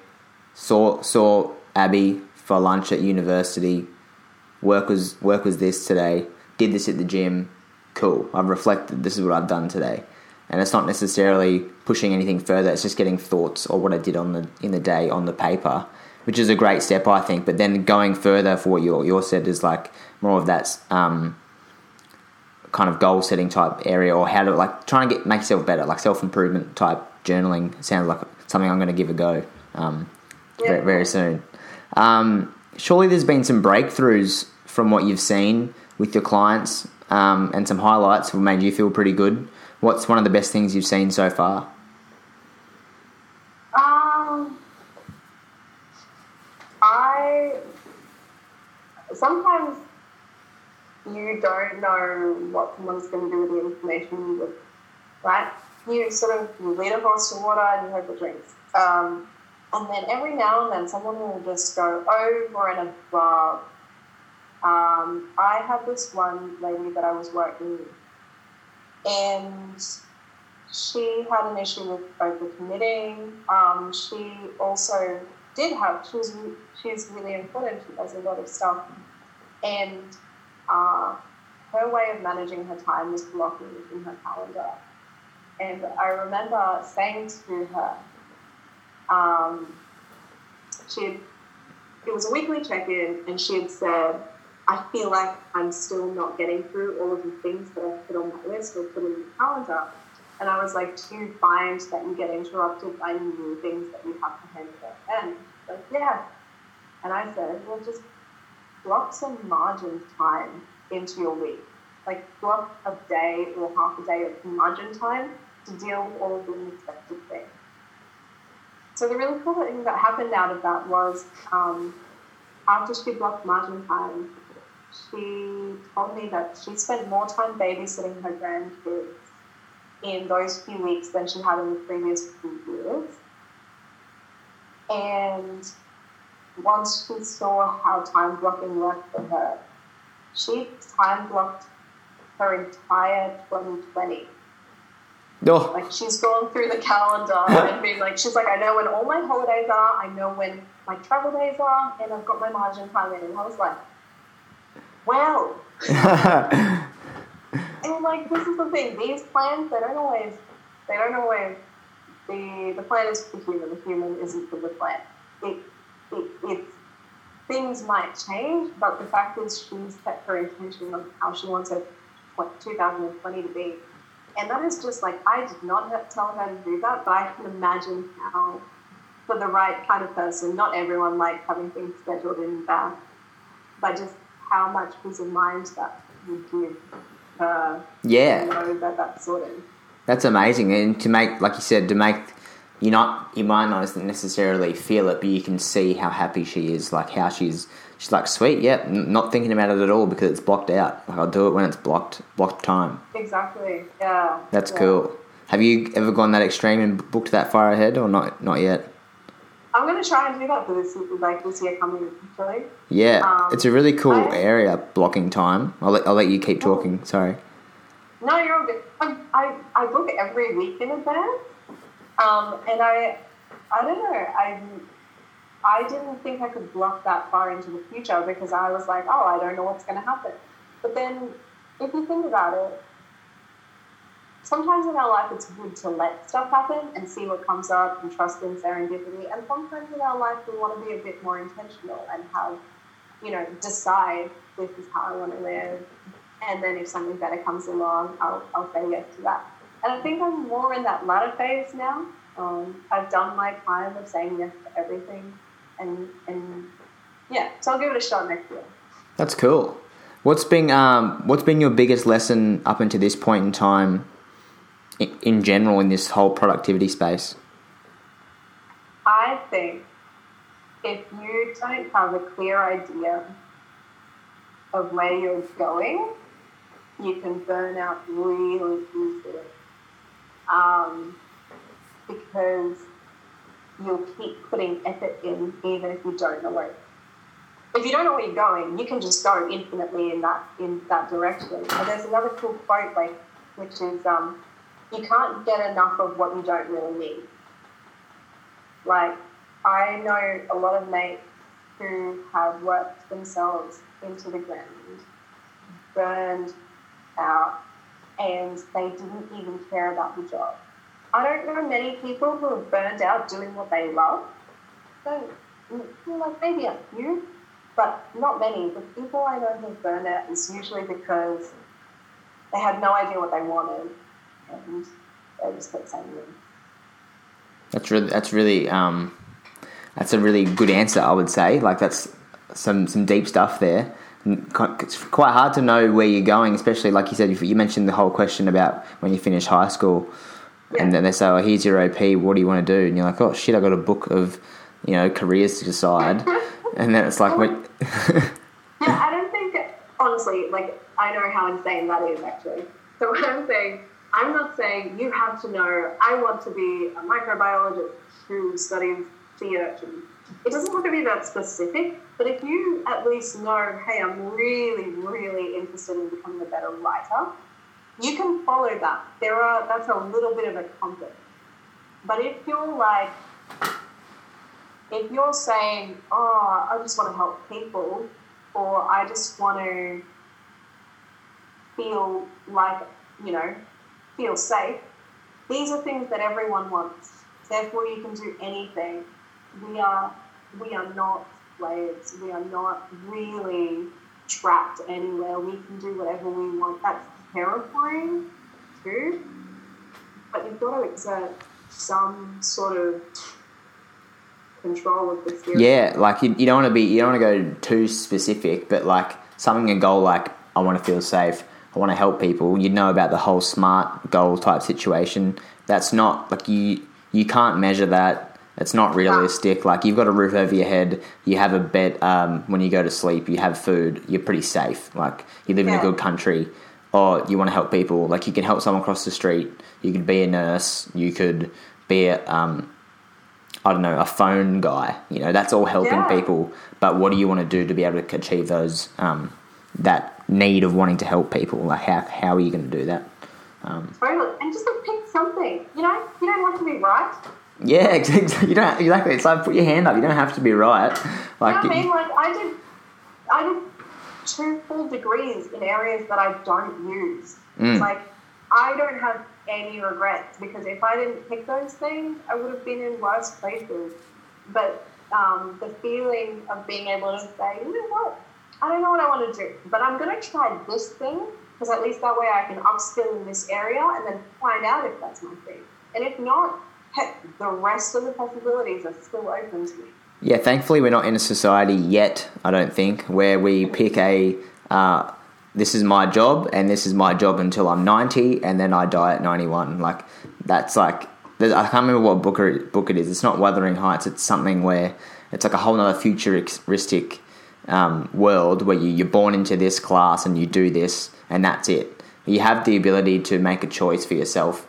saw saw Abby for lunch at university, work was work was this today, did this at the gym, cool. I've reflected. This is what I've done today, and it's not necessarily pushing anything further. It's just getting thoughts or what I did on the in the day on the paper, which is a great step, I think. But then going further for what you you said is like more of that um, kind of goal setting type area, or how to like trying to get make yourself better, like self improvement type journaling. Sounds like something I'm going to give a go um, very, very soon. Um, surely there's been some breakthroughs from what you've seen with your clients um, and some highlights that made you feel pretty good. What's one of the best things you've seen so far? Um, I sometimes you don't know what someone's going to do with the information you give, right? You sort of you lead a horse to water and you hope it drinks. Um, and then every now and then someone will just go over and above. Um, I had this one lady that I was working with, and she had an issue with overcommitting. Um, she also did have, she was, she's really important, she does a lot of stuff. And uh, her way of managing her time was blocking in her calendar. And I remember saying to her, um, she it was a weekly check in, and she had said, I feel like I'm still not getting through all of the things that I've put on my list or put in the calendar. And I was like, do you find that you get interrupted by new things that you have to handle at end? Like, yeah. And I said, well, just block some margin time into your week. Like, block a day or half a day of margin time to deal with all of the unexpected things. So the really cool thing that happened out of that was um, after she blocked margin time, she told me that she spent more time babysitting her grandkids in those few weeks than she had in the previous few years. And once she saw how time blocking worked for her, she time blocked her entire 2020. Oh, Like she's going through the calendar and being like, she's like, I know when all my holidays are, I know when my travel days are, and I've got my margin time in. And I was like, well, and like this is the thing, these plans they don't always, they don't always. The the plan is for the human. The human isn't for the plan. It it it's things might change, but the fact is she's set her intention on how she wants her what 2020 to be. And that is just like, I did not tell her to do that, but I can imagine how, for the right kind of person, not everyone likes having things scheduled in advance, but just how much peace of mind that would give her yeah. know that that's sorted. That's amazing, and to make, like you said, to make you not you might not necessarily feel it, but you can see how happy she is, like how she's she's like, sweet, yep, n- not thinking about it at all because it's blocked out. Like I'll do it when it's blocked blocked time. Exactly. Yeah. That's yeah. cool. Have you ever gone that extreme and booked that far ahead, or not? Not yet. I'm gonna try and do that for this like this year coming actually. Yeah, Um, it's a really cool I- area blocking time. I'll let, I'll let you keep talking. Sorry. No, you're all good. I, I, I book every week in advance. Um, and I, I don't know, I, I didn't think I could block that far into the future because I was like, oh, I don't know what's going to happen. But then if you think about it, sometimes in our life it's good to let stuff happen and see what comes up and trust in serendipity. And sometimes in our life we want to be a bit more intentional and have, you know, decide this is how I want to live. And then if something better comes along, I'll, I'll say yes to that. And I think I'm more in that latter phase now. Um, I've done my time of saying yes to everything. And, and yeah, so I'll give it a shot next year. That's cool. What's been um, what's been your biggest lesson up until this point in time, in, general, in this whole productivity space? I think if you don't have a clear idea of where you're going, you can burn out really easily. Um, because you'll keep putting effort in even if you don't know where. If you don't know where you're going, you can just go infinitely in that in that direction. And there's another cool quote like which is um, you can't get enough of what you don't really need. Like, I know a lot of mates who have worked themselves into the ground, burned out, and they didn't even care about the job. I don't know many people who are burned out doing what they love. So, mm, like maybe a few, but not many. The people I know who are burned out is usually because they had no idea what they wanted, and they just kept saying no. That's really that's really um, that's a really good answer. I would say like that's some some deep stuff there. It's quite hard to know where you're going, especially like you said. You you mentioned the whole question about when you finish high school, and then they say, "Oh, here's your OP. What do you want to do?" And you're like, "Oh shit, I got a book of you know careers to decide." and then it's like? Yeah, I don't think, honestly, like, I know how insane that is actually. So, what I'm saying, I'm not saying you have to know, I want to be a microbiologist who studies sea. It doesn't have to be that specific, but if you at least know, hey, I'm really, really interested in becoming a better writer, you can follow that. There are, that's a little bit of a compass. But if you're like, if you're saying, oh, I just want to help people, or I just want to feel like, you know, feel safe, these are things that everyone wants. Therefore, you can do anything. We are, we are not slaves. We are not really trapped anywhere. We can do whatever we want. That's terrifying, too. But you've got to exert some sort of control of the spirit. Yeah, like you, you don't want to be, you don't want to go too specific, but like something a goal like I want to feel safe, I want to help people. You know about the whole smart goal type situation. That's not like you you can't measure that. It's not realistic. Like you've got a roof over your head, you have a bed. Um, when you go to sleep, you have food. You're pretty safe. Like you live in a good country, or you want to help people. Like you can help someone cross the street. You could be a nurse. You could be a um, I don't know, a phone guy. You know, that's all helping Yeah. people. But what do you want to do to be able to achieve those um, that need of wanting to help people? Like how how are you going to do that? Totally. And just like pick something. You know, you don't have to be right. Yeah, exactly. You don't exactly. It's like put your hand up. You don't have to be right. Like you know I mean? Like I did, I did two full degrees in areas that I don't use. Mm. It's like I don't have any regrets because if I didn't pick those things, I would have been in worse places. But um, the feeling of being able to say, you know what, I don't know what I want to do, but I'm going to try this thing because at least that way I can upskill in this area and then find out if that's my thing. And if not, heck, the rest of the possibilities are still open to me. Yeah, thankfully we're not in a society yet. I don't think where we pick a. Uh, this is my job, and this is my job until I'm 90, and then I die at 91. Like that's like I can't remember what book book it is. It's not Wuthering Heights. It's something where it's like a whole other futuristic um, world where you, you're born into this class and you do this, and that's it. You have the ability to make a choice for yourself,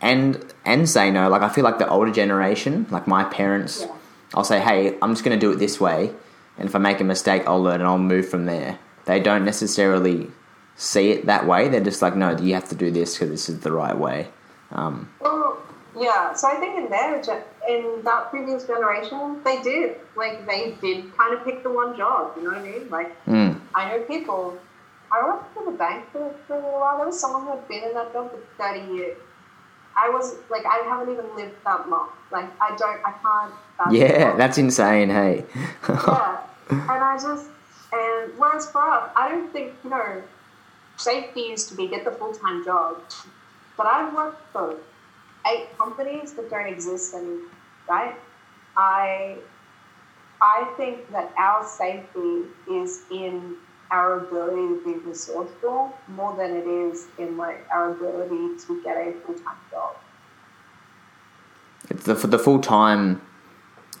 and and say no. Like I feel like the older generation, like my parents Yeah. I'll say, hey, I'm just going to do it this way, and if I make a mistake, I'll learn and I'll move from there. They don't necessarily see it that way. They're just like, no, you have to do this because this is the right way. Um, Well, yeah. So I think in their in that previous generation, they did like they did kind of pick the one job. You know what I mean? Like mm, I know people. I worked for the bank for, for a little while. There was someone who had been in that job for thirty years. I was like, I haven't even lived that long. Like, I don't, I can't. fathom yeah, that. that's insane. Hey, yeah. And I just, and whereas for us, I don't think, you know, safety used to be get the full time job. But I've worked for eight companies that don't exist anymore, right? I, I think that our safety is in our ability to be resourceful more than it is in like our ability to get a full time job. it's the the full time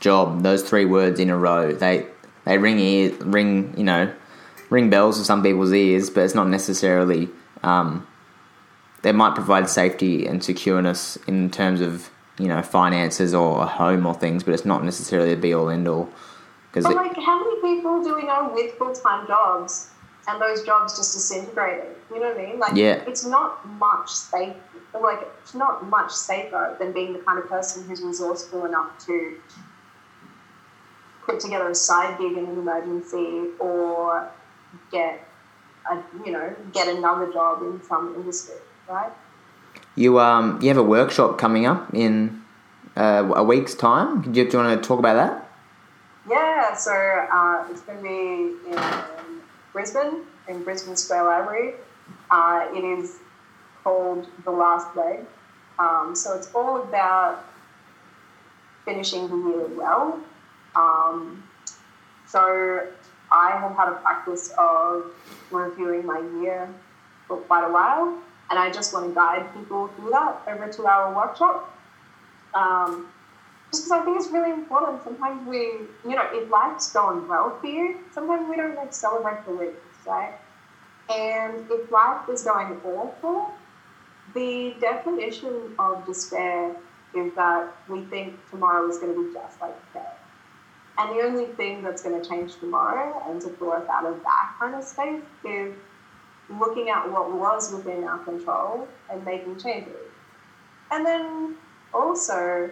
job. Those three words in a row, they they ring ear, ring you know, ring bells to some people's ears, but it's not necessarily. Um, they might provide safety and secureness in terms of you know finances or a home or things, but it's not necessarily the be all end all. Because like, how many people do we know with full time jobs and those jobs just disintegrating? You know what I mean? Like, Yeah. it's not much safe. Like, it's not much safer than being the kind of person who's resourceful enough to put together a side gig in an emergency or get a, you know, get another job in some industry, right? you um you have a workshop coming up in uh, a week's time. Do you, do you want to talk about that? Yeah, so uh, it's going to be in Brisbane, in Brisbane Square Library. Uh, it is called The Last Leg. Um, so it's all about finishing the year well. Um, so I have had a practice of reviewing my year for quite a while, and I just want to guide people through that over a two hour workshop. Um, just because I think it's really important. Sometimes we, you know, if life's going well for you, sometimes we don't like celebrate the wins, right? And if life is going awful, the definition of despair is that we think tomorrow is going to be just like today. And the only thing that's going to change tomorrow and to pull us out of that kind of space is looking at what was within our control and making changes. And then also,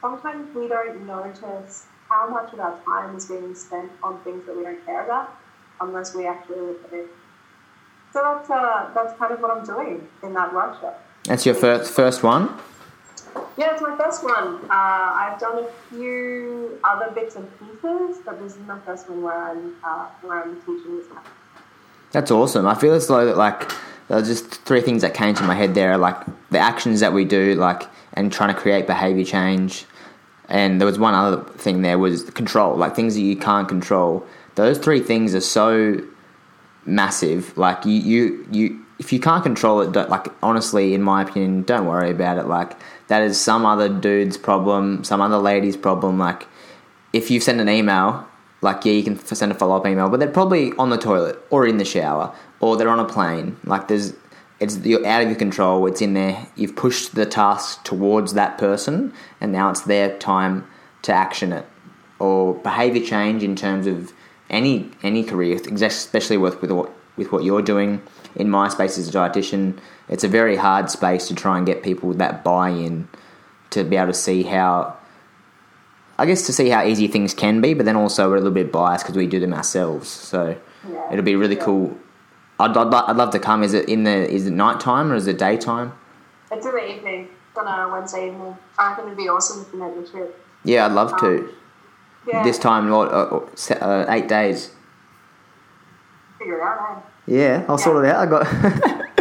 sometimes we don't notice how much of our time is being spent on things that we don't care about unless we actually look at it. So that's, uh, that's kind of what I'm doing in that workshop. That's your first first one. Yeah, it's my first one. Uh, I've done a few other bits and pieces, but this is my first one where I'm uh, where I'm teaching this. Class. That's awesome. I feel as though like just three things that came to my head there, like the actions that we do, like and trying to create behavior change. And there was one other thing there was control, like things that you can't control. Those three things are so massive. Like you, you, you if you can't control it, like honestly, in my opinion, don't worry about it. Like that is some other dude's problem, some other lady's problem. Like if you send an email, like yeah, you can send a follow up email, but they're probably on the toilet or in the shower or they're on a plane. Like there's, it's you're out of your control. It's in there. You've pushed the task towards that person, and now it's their time to action it or behavior change in terms of any any career, especially with with what with what you're doing. In my space as a dietitian, it's a very hard space to try and get people that buy-in to be able to see how. I guess to see how easy things can be, but then also we're a little bit biased because we do them ourselves. So Yeah. it'll be really Yeah. cool. I'd, I'd, I'd love to come. Is it in the is it nighttime or is it daytime? It's in the evening, on a Wednesday evening. I think it'd be awesome if you made the trip. Yeah, I'd love to. Um, Yeah, This time, what, uh, uh, uh, eight days. figure it out, Yeah, I'll sort it out. I got.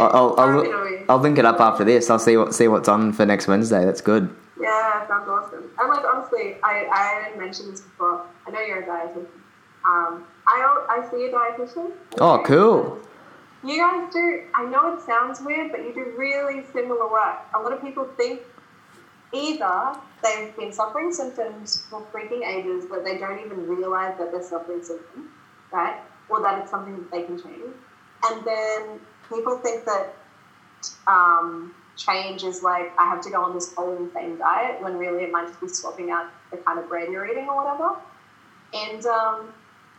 I'll, I'll, I'll, I'll link it up after this. I'll see what see what's on for next Wednesday. That's good. Yeah, sounds awesome. And like honestly, I I didn't mention this before. I know you're a dietitian. Um, I I see a dietitian. Oh, cool. You guys do. I know it sounds weird, but you do really similar work. A lot of people think either they've been suffering symptoms for freaking ages, but they don't even realize that they're suffering symptoms, right? Or that it's something that they can change. And then people think that um, change is like I have to go on this whole insane diet when really it might just be swapping out the kind of bread you're eating or whatever. And um,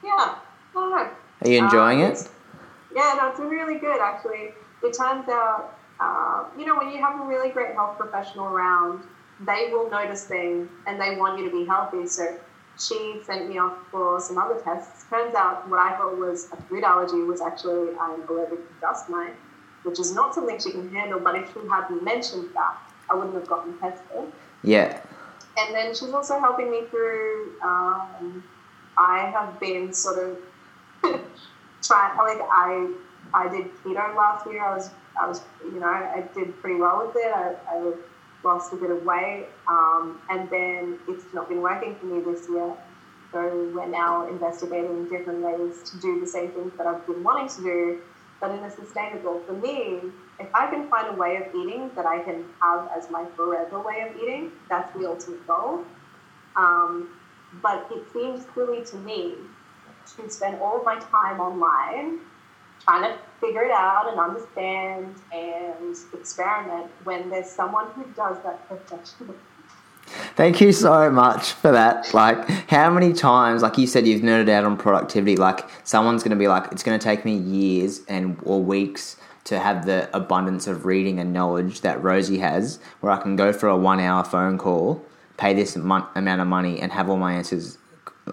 yeah, I don't know. Are you enjoying Um, it? Yeah, no, it's really good actually. It turns out, uh, you know, when you have a really great health professional around, they will notice things and they want you to be healthy. So she sent me off for some other tests. Turns out what I thought was a food allergy was actually I'm allergic to dust mite, which is not something she can handle. But if she hadn't mentioned that, I wouldn't have gotten tested. Yeah. And then she's also helping me through. Um, I have been sort of trying. Like I, I did keto last year. I was, I was, you know, I did pretty well with it. I, I lost a bit of weight, um, and then it's not been working for me this year. So we're now investigating different ways to do the same things that I've been wanting to do, but in a sustainable. For me, if I can find a way of eating that I can have as my forever way of eating, that's the ultimate goal. Um, but it seems silly to me to spend all of my time online trying to figure it out and understand and experiment when there's someone who does that professionally. Thank you so much for that. Like, how many times, like you said, you've nerded out on productivity. Like, someone's going to be like, it's going to take me years and or weeks to have the abundance of reading and knowledge that Rosie has, where I can go for a one-hour phone call, pay this mon- amount of money, and have all my answers,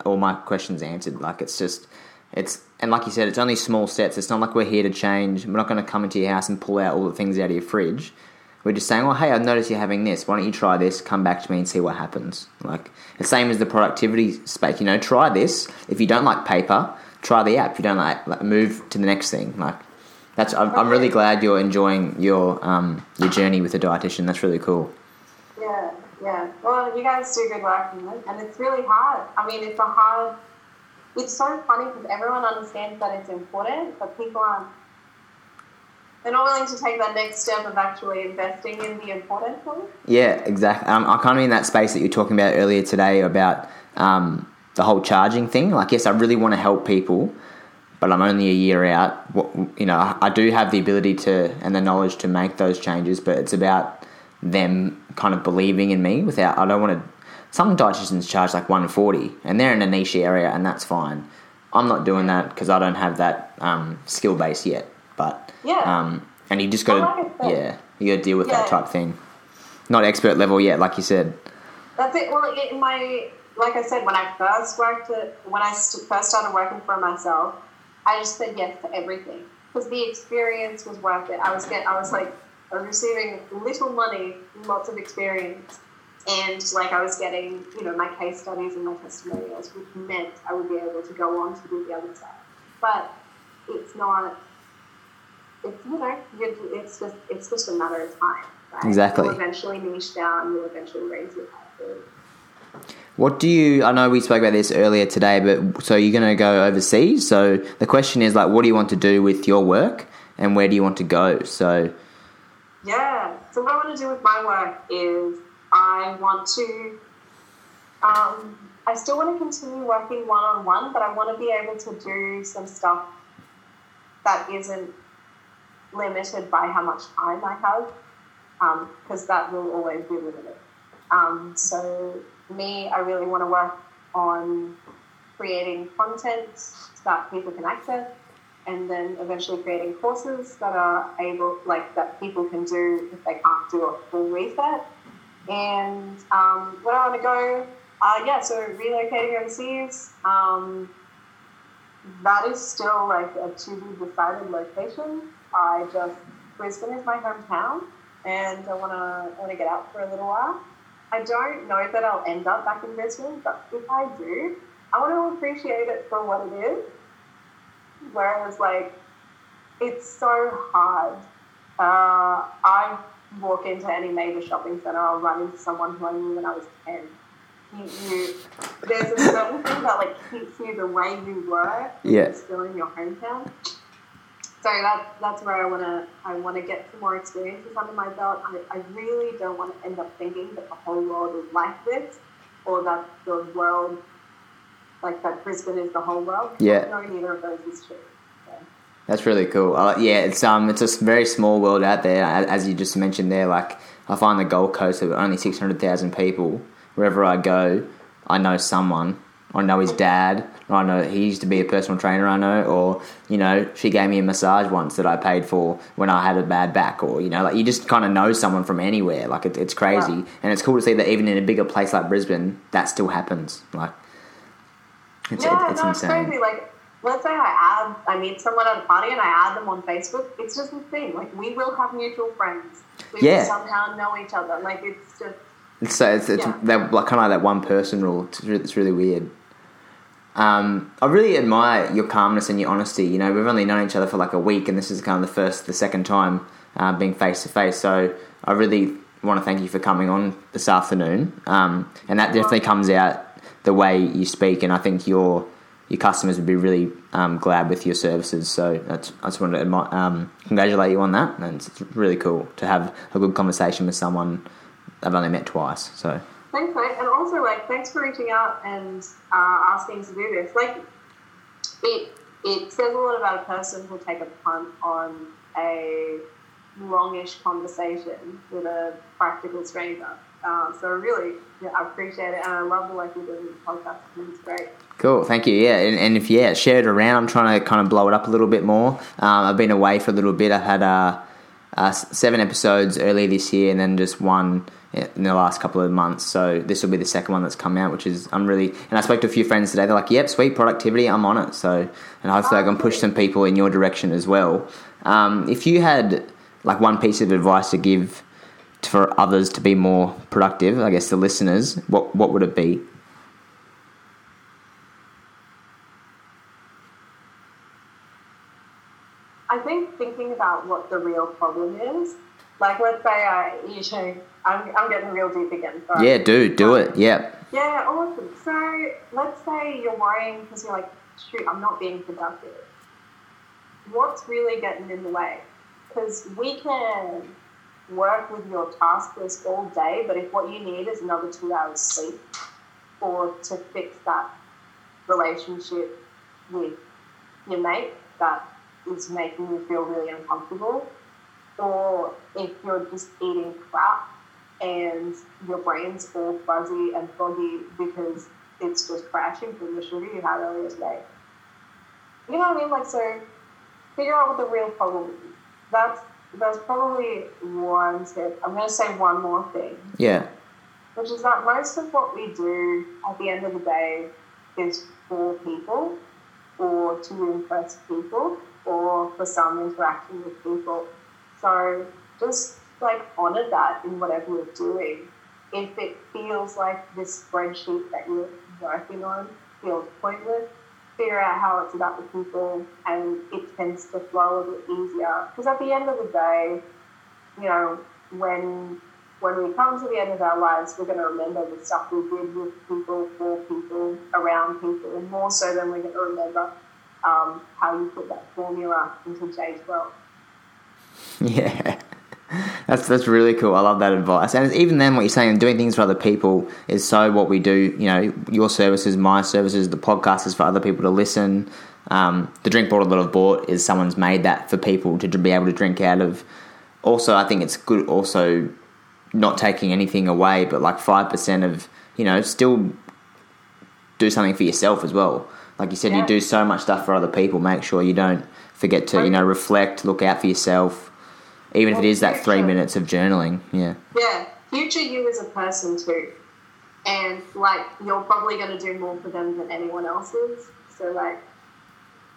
all my questions answered. Like, it's just, it's and like you said, it's only small steps. It's not like we're here to change. We're not going to come into your house and pull out all the things out of your fridge. We're just saying, well, hey, I've noticed you're having this. Why don't you try this? Come back to me and see what happens. Like the same as the productivity space. You know, try this. If you don't like paper, try the app. If you don't like, like move to the next thing. Like that's. I'm, I'm really glad you're enjoying your um your journey with a dietitian. That's really cool. Yeah, yeah. Well, you guys do good work, and it's really hard. I mean, it's a hard. It's so funny because everyone understands that it's important, but people aren't. They're not willing to take that next step of actually investing in the important thing. Yeah, exactly. Um, I kind of in that space that you're talking about earlier today about um, the whole charging thing. Like, yes, I really want to help people, but I'm only a year out. You know, I, I do have the ability to and the knowledge to make those changes, but it's about them kind of believing in me. Without, I don't want to. Some dietitians charge like 140, and they're in a niche area, and that's fine. I'm not doing that because I don't have that um, skill base yet. But Yeah. um, and you just got to like yeah, you got to deal with that type thing. Not expert level yet, like you said. That's it. Well, in my like I said, when I first worked at when I st- first started working for myself, I just said yes to everything because the experience was worth it. I was get I was like I was receiving little money, lots of experience, and like I was getting you know my case studies and my testimonials, which meant I would be able to go on to do the other stuff. But it's not. It's it's just it's just a matter of time. Right? Exactly. You'll eventually niche down. You'll eventually raise your prices. What do you? I know we spoke about this earlier today, but so you're going to go overseas. So the question is like, what do you want to do with your work, and where do you want to go? So Yeah. So what I want to do with my work is I want to. Um, I still want to continue working one on one, but I want to be able to do some stuff that isn't limited by how much time I have, because that will always be limited. Um, so me, I really want to work on creating content that people can access and then eventually creating courses that are able, like that people can do if they can't do a full reset. And um, where I want to go, uh, yeah, so relocating overseas. Um, that is still like a to be decided location. I just Brisbane is my hometown, and I wanna wanna get out for a little while. I don't know that I'll end up back in Brisbane, but if I do, I want to appreciate it for what it is. Whereas, like, it's so hard. Uh, I walk into any major shopping center, I'll run into someone who I knew when I was 10. You, you, there's a certain thing that like keeps you the way you were when Yeah. still in your hometown. So that, that's where I wanna I wanna get some more experiences under my belt. I, I really don't want to end up thinking that the whole world is like this, or that the world, like that Brisbane is the whole world. Yeah. No, neither of those is true. So, That's really cool. Uh, yeah, it's um, it's a very small world out there, as you just mentioned there. Like, I find the Gold Coast of only six hundred thousand people. Wherever I go, I know someone. I know his dad. I know he used to be a personal trainer. I know, or you know, she gave me a massage once that I paid for when I had a bad back, or you know, like you just kind of know someone from anywhere. Like it, it's crazy, Yeah. and it's cool to see that even in a bigger place like Brisbane, that still happens. Like, it's, yeah, it, it's no, it's insane. crazy. Like, let's say I add, I meet someone at a party and I add them on Facebook. It's just a thing. Like, we will have mutual friends. We Yeah. will somehow know each other. Like, it's just, It's so it's, it's Yeah. that like kind of like that one person rule. It's really, it's really weird. Um, I really admire your calmness and your honesty. You know, we've only known each other for like a week, and this is kind of the first, the second time uh, being face to face. So I really want to thank you for coming on this afternoon. Um, and that definitely comes out the way you speak, and I think your your customers would be really um, glad with your services. So I just wanted to um, congratulate you on that, and it's really cool to have a good conversation with someone I've only met twice. So thanks, mate. And also, like, thanks for reaching out and uh, asking to do this. Like, it, it says a lot about a person who'll take a punt on a longish conversation with a practical stranger. Uh, so really, yeah, I appreciate it, and I love the work you're doing the podcast. It's great. Cool, thank you. Yeah, and, and if yeah, share it around. I'm trying to kind of blow it up a little bit more. Um, I've been away for a little bit. I've had uh, uh, seven episodes earlier this year, and then just one in the last couple of months. So this will be the second one that's come out, which is I'm really. And I spoke to a few friends today. They're like, "Yep, sweet productivity. I'm on it." So and hopefully I can push some people in your direction as well. Um, if you had like one piece of advice to give for others to be more productive, I guess the listeners, what what would it be? I think thinking about what the real problem is, like let's say I, you know, I'm, I'm getting real deep again. Yeah, do do it. Yep. Yeah, awesome. So let's say you're worrying because you're like, shoot, I'm not being productive. What's really getting in the way? Because we can work with your task list all day, but if what you need is another two hours sleep or to fix that relationship with your mate that is making you feel really uncomfortable, or if you're just eating crap and your brain's all fuzzy and foggy because it's just crashing from the sugar you had earlier today. You know what I mean? Like, so figure out what the real problem is. That's that's probably one tip. I'm going to say one more thing, Yeah. which is that most of what we do at the end of the day is for people or to impress people or for some interaction with people. So just like honor that in whatever you're doing. If it feels like this spreadsheet that you're working on feels pointless, figure out how it's about the people and it tends to flow a bit easier. Because at the end of the day, you know, when when we come to the end of our lives, we're going to remember the stuff we did with people, for people, around people, more so than we're going to remember um, how you put that formula into J's world. Yeah. That's that's really cool. I love that advice. And even then, what you're saying, and doing things for other people is so what we do. You know, your services, my services, the podcast is for other people to listen. Um, the drink bottle that I've bought is someone's made that for people to be able to drink out of. Also, I think it's good. Also, not taking anything away, but like five percent of you know, still do something for yourself as well. Like you said, Yeah. you do so much stuff for other people. Make sure you don't forget to you know reflect, look out for yourself, even if it is that three minutes of journaling. Yeah, Yeah, future you as a person too. And like, you're probably going to do more for them than anyone else is. So, like,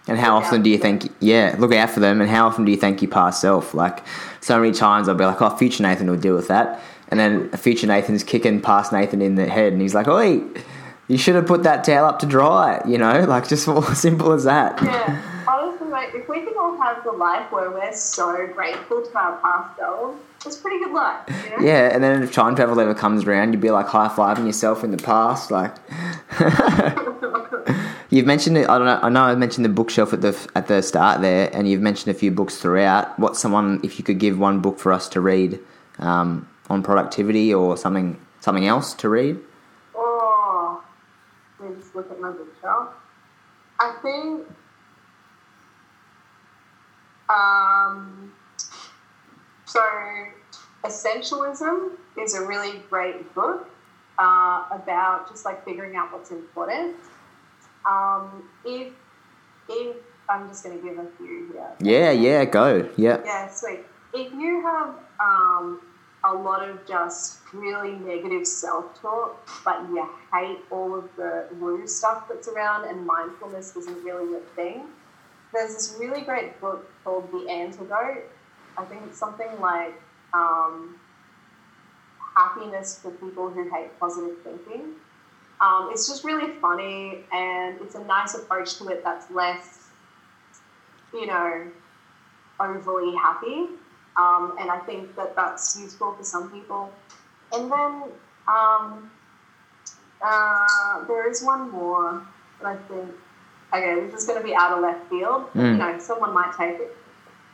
and how often do you think? Yeah, look out for them. And how often do you thank your past self? Like so many times, I'll be like, "Oh, future Nathan will deal with that," and then future Nathan's kicking past Nathan in the head, and he's like, "Oi." You should have put that towel up to dry, you know, like just as simple as that. yeah, if we can all have the life where we're so grateful to our past selves, it's pretty good life, you know? Yeah, and then if time travel ever comes around, you'd be like high fiving yourself in the past. Like, you've mentioned it. I don't know. I know I mentioned the bookshelf at the at the start there, and you've mentioned a few books throughout. What's someone if you could give one book for us to read um, on productivity or something something else to read? Oh, let me just look at my bookshelf. I think um, so, Essentialism is a really great book uh, about just like figuring out what's important. Um, if, if I'm just going to give a few here. Yeah, yeah, go. Yeah. Yeah, sweet. If you have um, a lot of just really negative self talk, but you hate all of the woo stuff that's around, and mindfulness isn't really your thing, there's this really great book called The Antidote. I think it's something like um, Happiness for People Who Hate Positive Thinking. Um, it's just really funny and it's a nice approach to it that's less, you know, overly happy. Um, and I think that that's useful for some people. And then um, uh, there is one more that I think, okay, this is going to be out of left field. Mm. You know, someone might take it.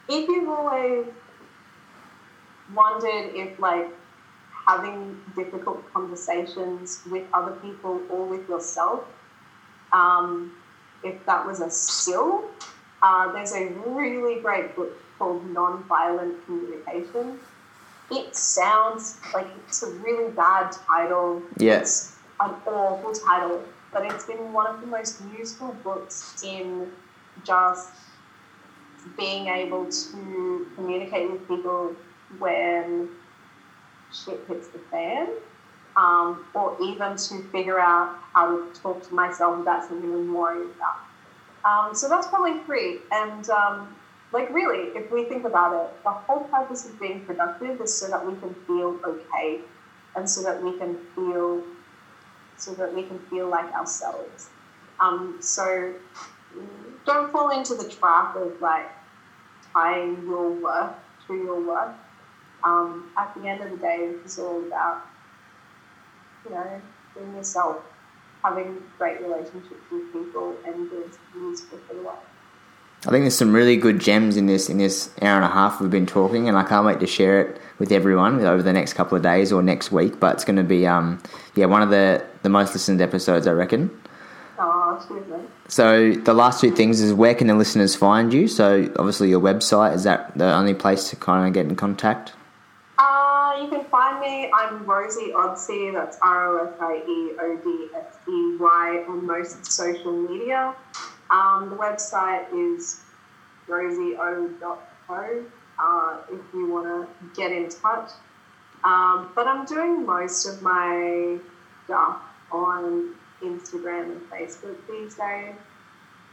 If you've always wondered if, like, having difficult conversations with other people or with yourself, um, if that was a skill, uh, there's a really great book called Nonviolent Communication. It sounds like it's a really bad title. It's an awful title, but it's been one of the most useful books in just being able to communicate with people when shit hits the fan, um, or even to figure out how to talk to myself about something I'm worried about. Um, so that's probably three. And um, like really, if we think about it, the whole purpose of being productive is so that we can feel okay, and so that we can feel, so that we can feel like ourselves. Um, so don't fall into the trap of like tying your work to your work. Um, at the end of the day, it's all about, you know, being yourself, having great relationships with people, and being useful for the world. I think there's some really good gems in this in this hour and a half we've been talking, and I can't wait to share it with everyone over the next couple of days or next week. But it's going to be, um, yeah, one of the the most listened episodes, I reckon. Oh. So the last two things is where can the listeners find you? So obviously your website is that the only place to kind of get in contact? Uh, you can find me. I'm Rosie Odsey. That's R O S I E O D S E Y on most social media. Um, the website is rosieo.co uh, if you want to get in touch. Um, but I'm doing most of my stuff on Instagram and Facebook these days.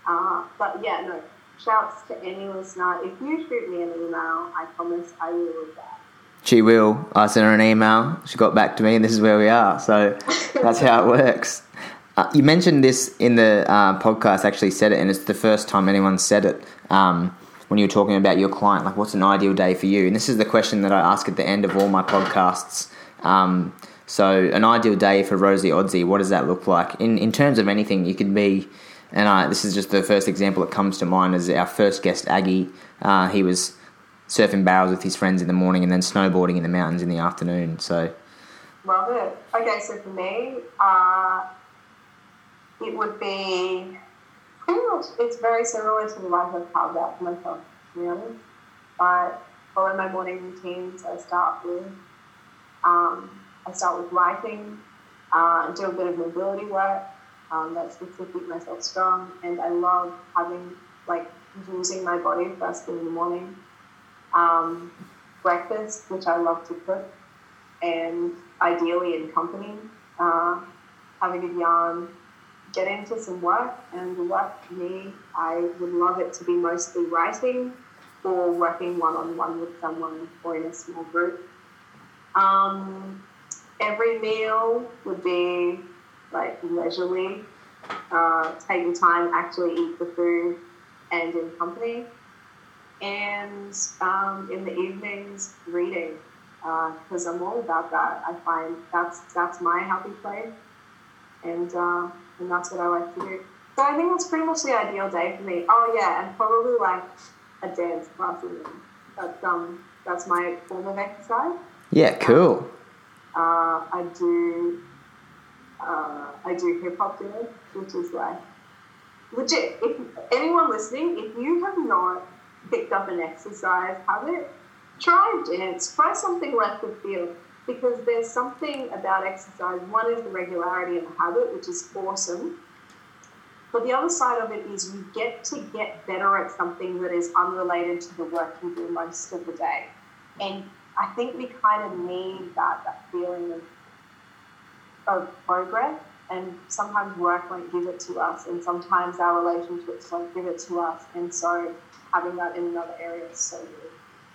Uh, but yeah, no, shouts to any listener. If you shoot me an email, I promise I will reply. She will. I sent her an email. She got back to me, and this is where we are. So that's how it works. Uh, you mentioned this in the uh, podcast. Actually, said it, and it's the first time anyone said it. Um, when you were talking about your client, like what's an ideal day for you? And this is the question that I ask at the end of all my podcasts. Um, so, an ideal day for Rosie Odsey, what does that look like? In in terms of anything, you could be, and I, this is just the first example that comes to mind. Is our first guest, Aggie. Uh, he was surfing barrels with his friends in the morning, and then snowboarding in the mountains in the afternoon. So, Love it. Okay, so for me, uh, it would be pretty much, it's very similar to the life I've carved out for myself, really. I follow my morning routines. I start with, um, I start with writing, uh, do a bit of mobility work. Um, that's to keep myself strong. And I love having, like, using my body first thing in the morning. Um, breakfast, which I love to cook and ideally in company, uh, having a yarn, get into some work. And the work for me, I would love it to be mostly writing or working one on one with someone or in a small group. Um, every meal would be like leisurely, uh, taking time, actually eat the food and in company. And um, in the evenings, reading because I'm all about that. I find that's that's my happy place, and uh, and that's what I like to do. So I think that's pretty much the ideal day for me. Oh yeah, and probably like a dance class. in. That's um that's my form of exercise. yeah, cool. Uh, I do uh, I do hip hop dance, which is like legit. If anyone listening, if you have not picked up an exercise habit, try dance, try something left of field because there's something about exercise. One is the regularity and the habit, which is awesome. But the other side of it is you get to get better at something that is unrelated to the work you do most of the day. And I think we kind of need that, that feeling of, of progress. And sometimes work won't give it to us, and sometimes our relationships won't give it to us. And so having that in another area is so good.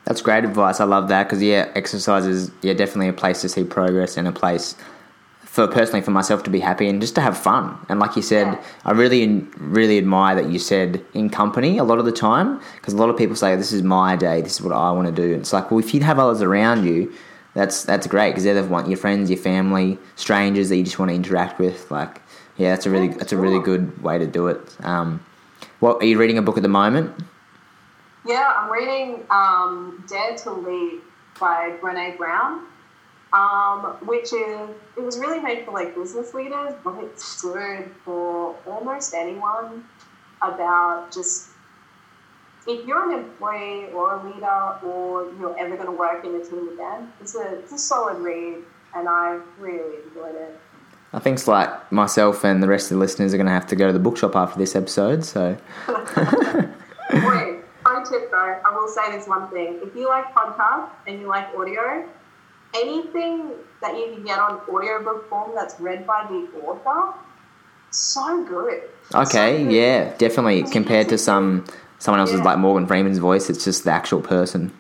That's great advice. I love that because yeah, exercise is yeah definitely a place to see progress and a place for personally for myself to be happy and just to have fun. And like you said, Yeah. I really really admire that you said in company a lot of the time because a lot of people say this is my day, this is what I want to do. And it's like well, if you have others around you, that's that's great because they're the one your friends, your family, strangers that you just want to interact with. Like yeah, that's a really that's a really good way to do it. Um, what are you reading a book at the moment? Yeah, I'm reading um, Dare to Lead by Brene Brown, um, which is it was really made for like business leaders, but it's good for almost anyone about just if you're an employee or a leader or you're ever going to work in a team again. It's a it's a solid read, and I really enjoyed it. I think it's like myself and the rest of the listeners are going to have to go to the bookshop after this episode. So pro tip though, I will say this one thing. If you like podcasts and you like audio, anything that you can get on audiobook form that's read by the author, so good. So okay, good. yeah, definitely compared to some someone else's Yeah. like Morgan Freeman's voice, it's just the actual person.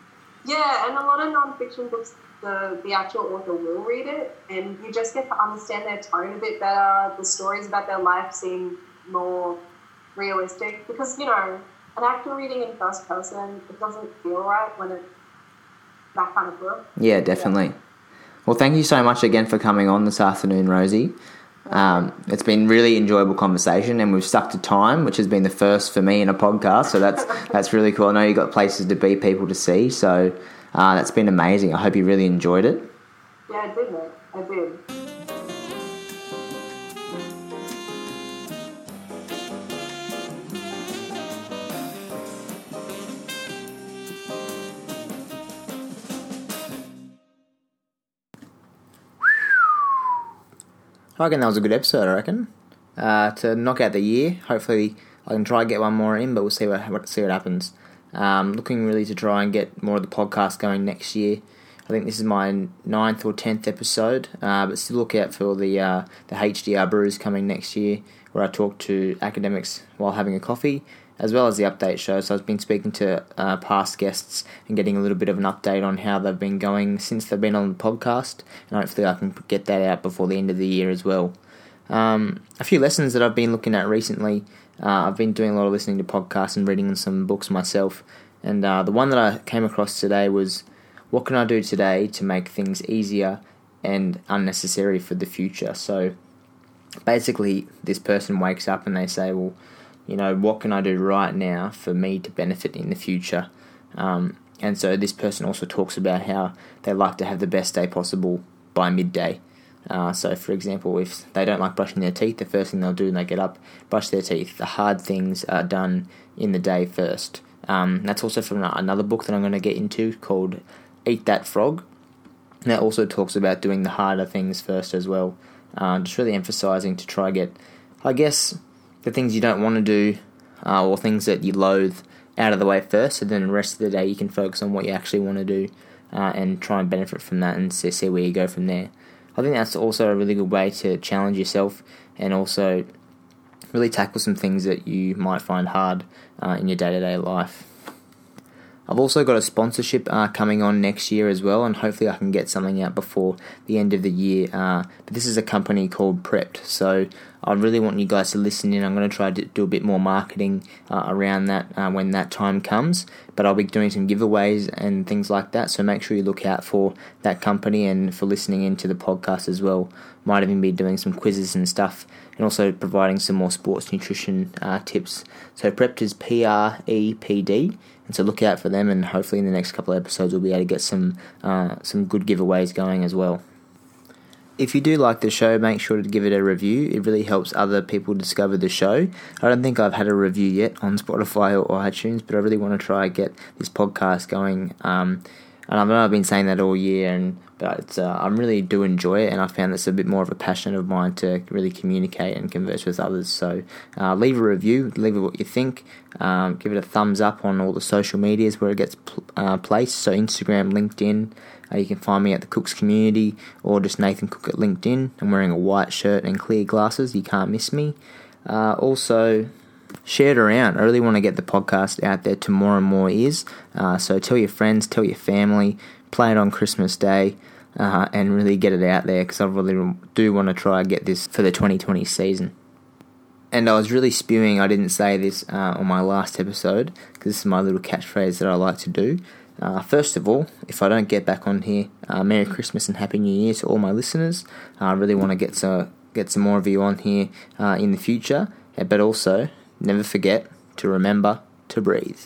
Yeah, and a lot of non-fiction books, the, the actual author will read it, and you just get to understand their tone a bit better. The stories about their life seem more realistic because, you know, an actor reading in first person, it doesn't feel right when it's that kind of book. Yeah, definitely. Well, thank you so much again for coming on this afternoon, Rosie. Um, it's been really enjoyable conversation, and we've stuck to time, which has been the first for me in a podcast. So that's that's really cool. I know you got places to be, people to see. So uh, that's been amazing. I hope you really enjoyed it. Yeah, I did, mate. I did. I reckon that was a good episode. I reckon uh, to knock out the year. Hopefully, I can try and get one more in, but we'll see what, what see what happens. Um, looking really to try and get more of the podcast going next year. I think this is my ninth or tenth episode, uh, but still look out for the uh, the HDR brews coming next year, where I talk to academics while having a coffee, as well as the update show. So I've been speaking to uh, past guests and getting a little bit of an update on how they've been going since they've been on the podcast, and hopefully I can get that out before the end of the year as well. Um, a few lessons that I've been looking at recently. Uh, I've been doing a lot of listening to podcasts and reading some books myself, and uh, the one that I came across today was what can I do today to make things easier and unnecessary for the future? So basically, this person wakes up and they say, Well, you know, what can I do right now for me to benefit in the future? Um, and so this person also talks about how they like to have the best day possible by midday. Uh, so, for example, if they don't like brushing their teeth, the first thing they'll do when they get up, brush their teeth. The hard things are done in the day first. Um, that's also from another book that I'm going to get into called Eat That Frog. And that also talks about doing the harder things first as well. Uh, just really emphasizing to try get, I guess, the things you don't want to do uh, or things that you loathe out of the way first, and then the rest of the day you can focus on what you actually want to do uh, and try and benefit from that and see, see where you go from there. I think that's also a really good way to challenge yourself and also really tackle some things that you might find hard uh, in your day to day life. I've also got a sponsorship uh, coming on next year as well, and hopefully I can get something out before the end of the year. Uh, but this is a company called Prepd, so I really want you guys to listen in. I'm going to try to do a bit more marketing uh, around that uh, when that time comes. But I'll be doing some giveaways and things like that, so make sure you look out for that company and for listening into the podcast as well. Might even be doing some quizzes and stuff, and also providing some more sports nutrition uh, tips. So Prepd is P R E P D. And so look out for them, and hopefully in the next couple of episodes we'll be able to get some uh, some good giveaways going as well. If you do like the show, make sure to give it a review. It really helps other people discover the show. I don't think I've had a review yet on Spotify or, iTunes, but I really want to try and get this podcast going. Um, And I know I've been saying that all year, and but uh, I really do enjoy it, and I found this a bit more of a passion of mine to really communicate and converse with others. So uh, leave a review, leave it what you think, um, give it a thumbs up on all the social medias where it gets pl- uh, placed. So Instagram, LinkedIn. Uh, you can find me at the Cooks Community or just Nathan Cook at LinkedIn. I'm wearing a white shirt and clear glasses. You can't miss me. Uh, also, share it around. I really want to get the podcast out there to more and more ears. Uh, so tell your friends, tell your family, play it on Christmas Day, uh, and really get it out there because I really do want to try and get this for the 2020 season. And I was really spewing, I didn't say this uh, on my last episode because this is my little catchphrase that I like to do. Uh, first of all, if I don't get back on here, uh, Merry Christmas and Happy New Year to all my listeners. I really want to get some get some more of you on here uh, in the future, but also never forget to remember to breathe.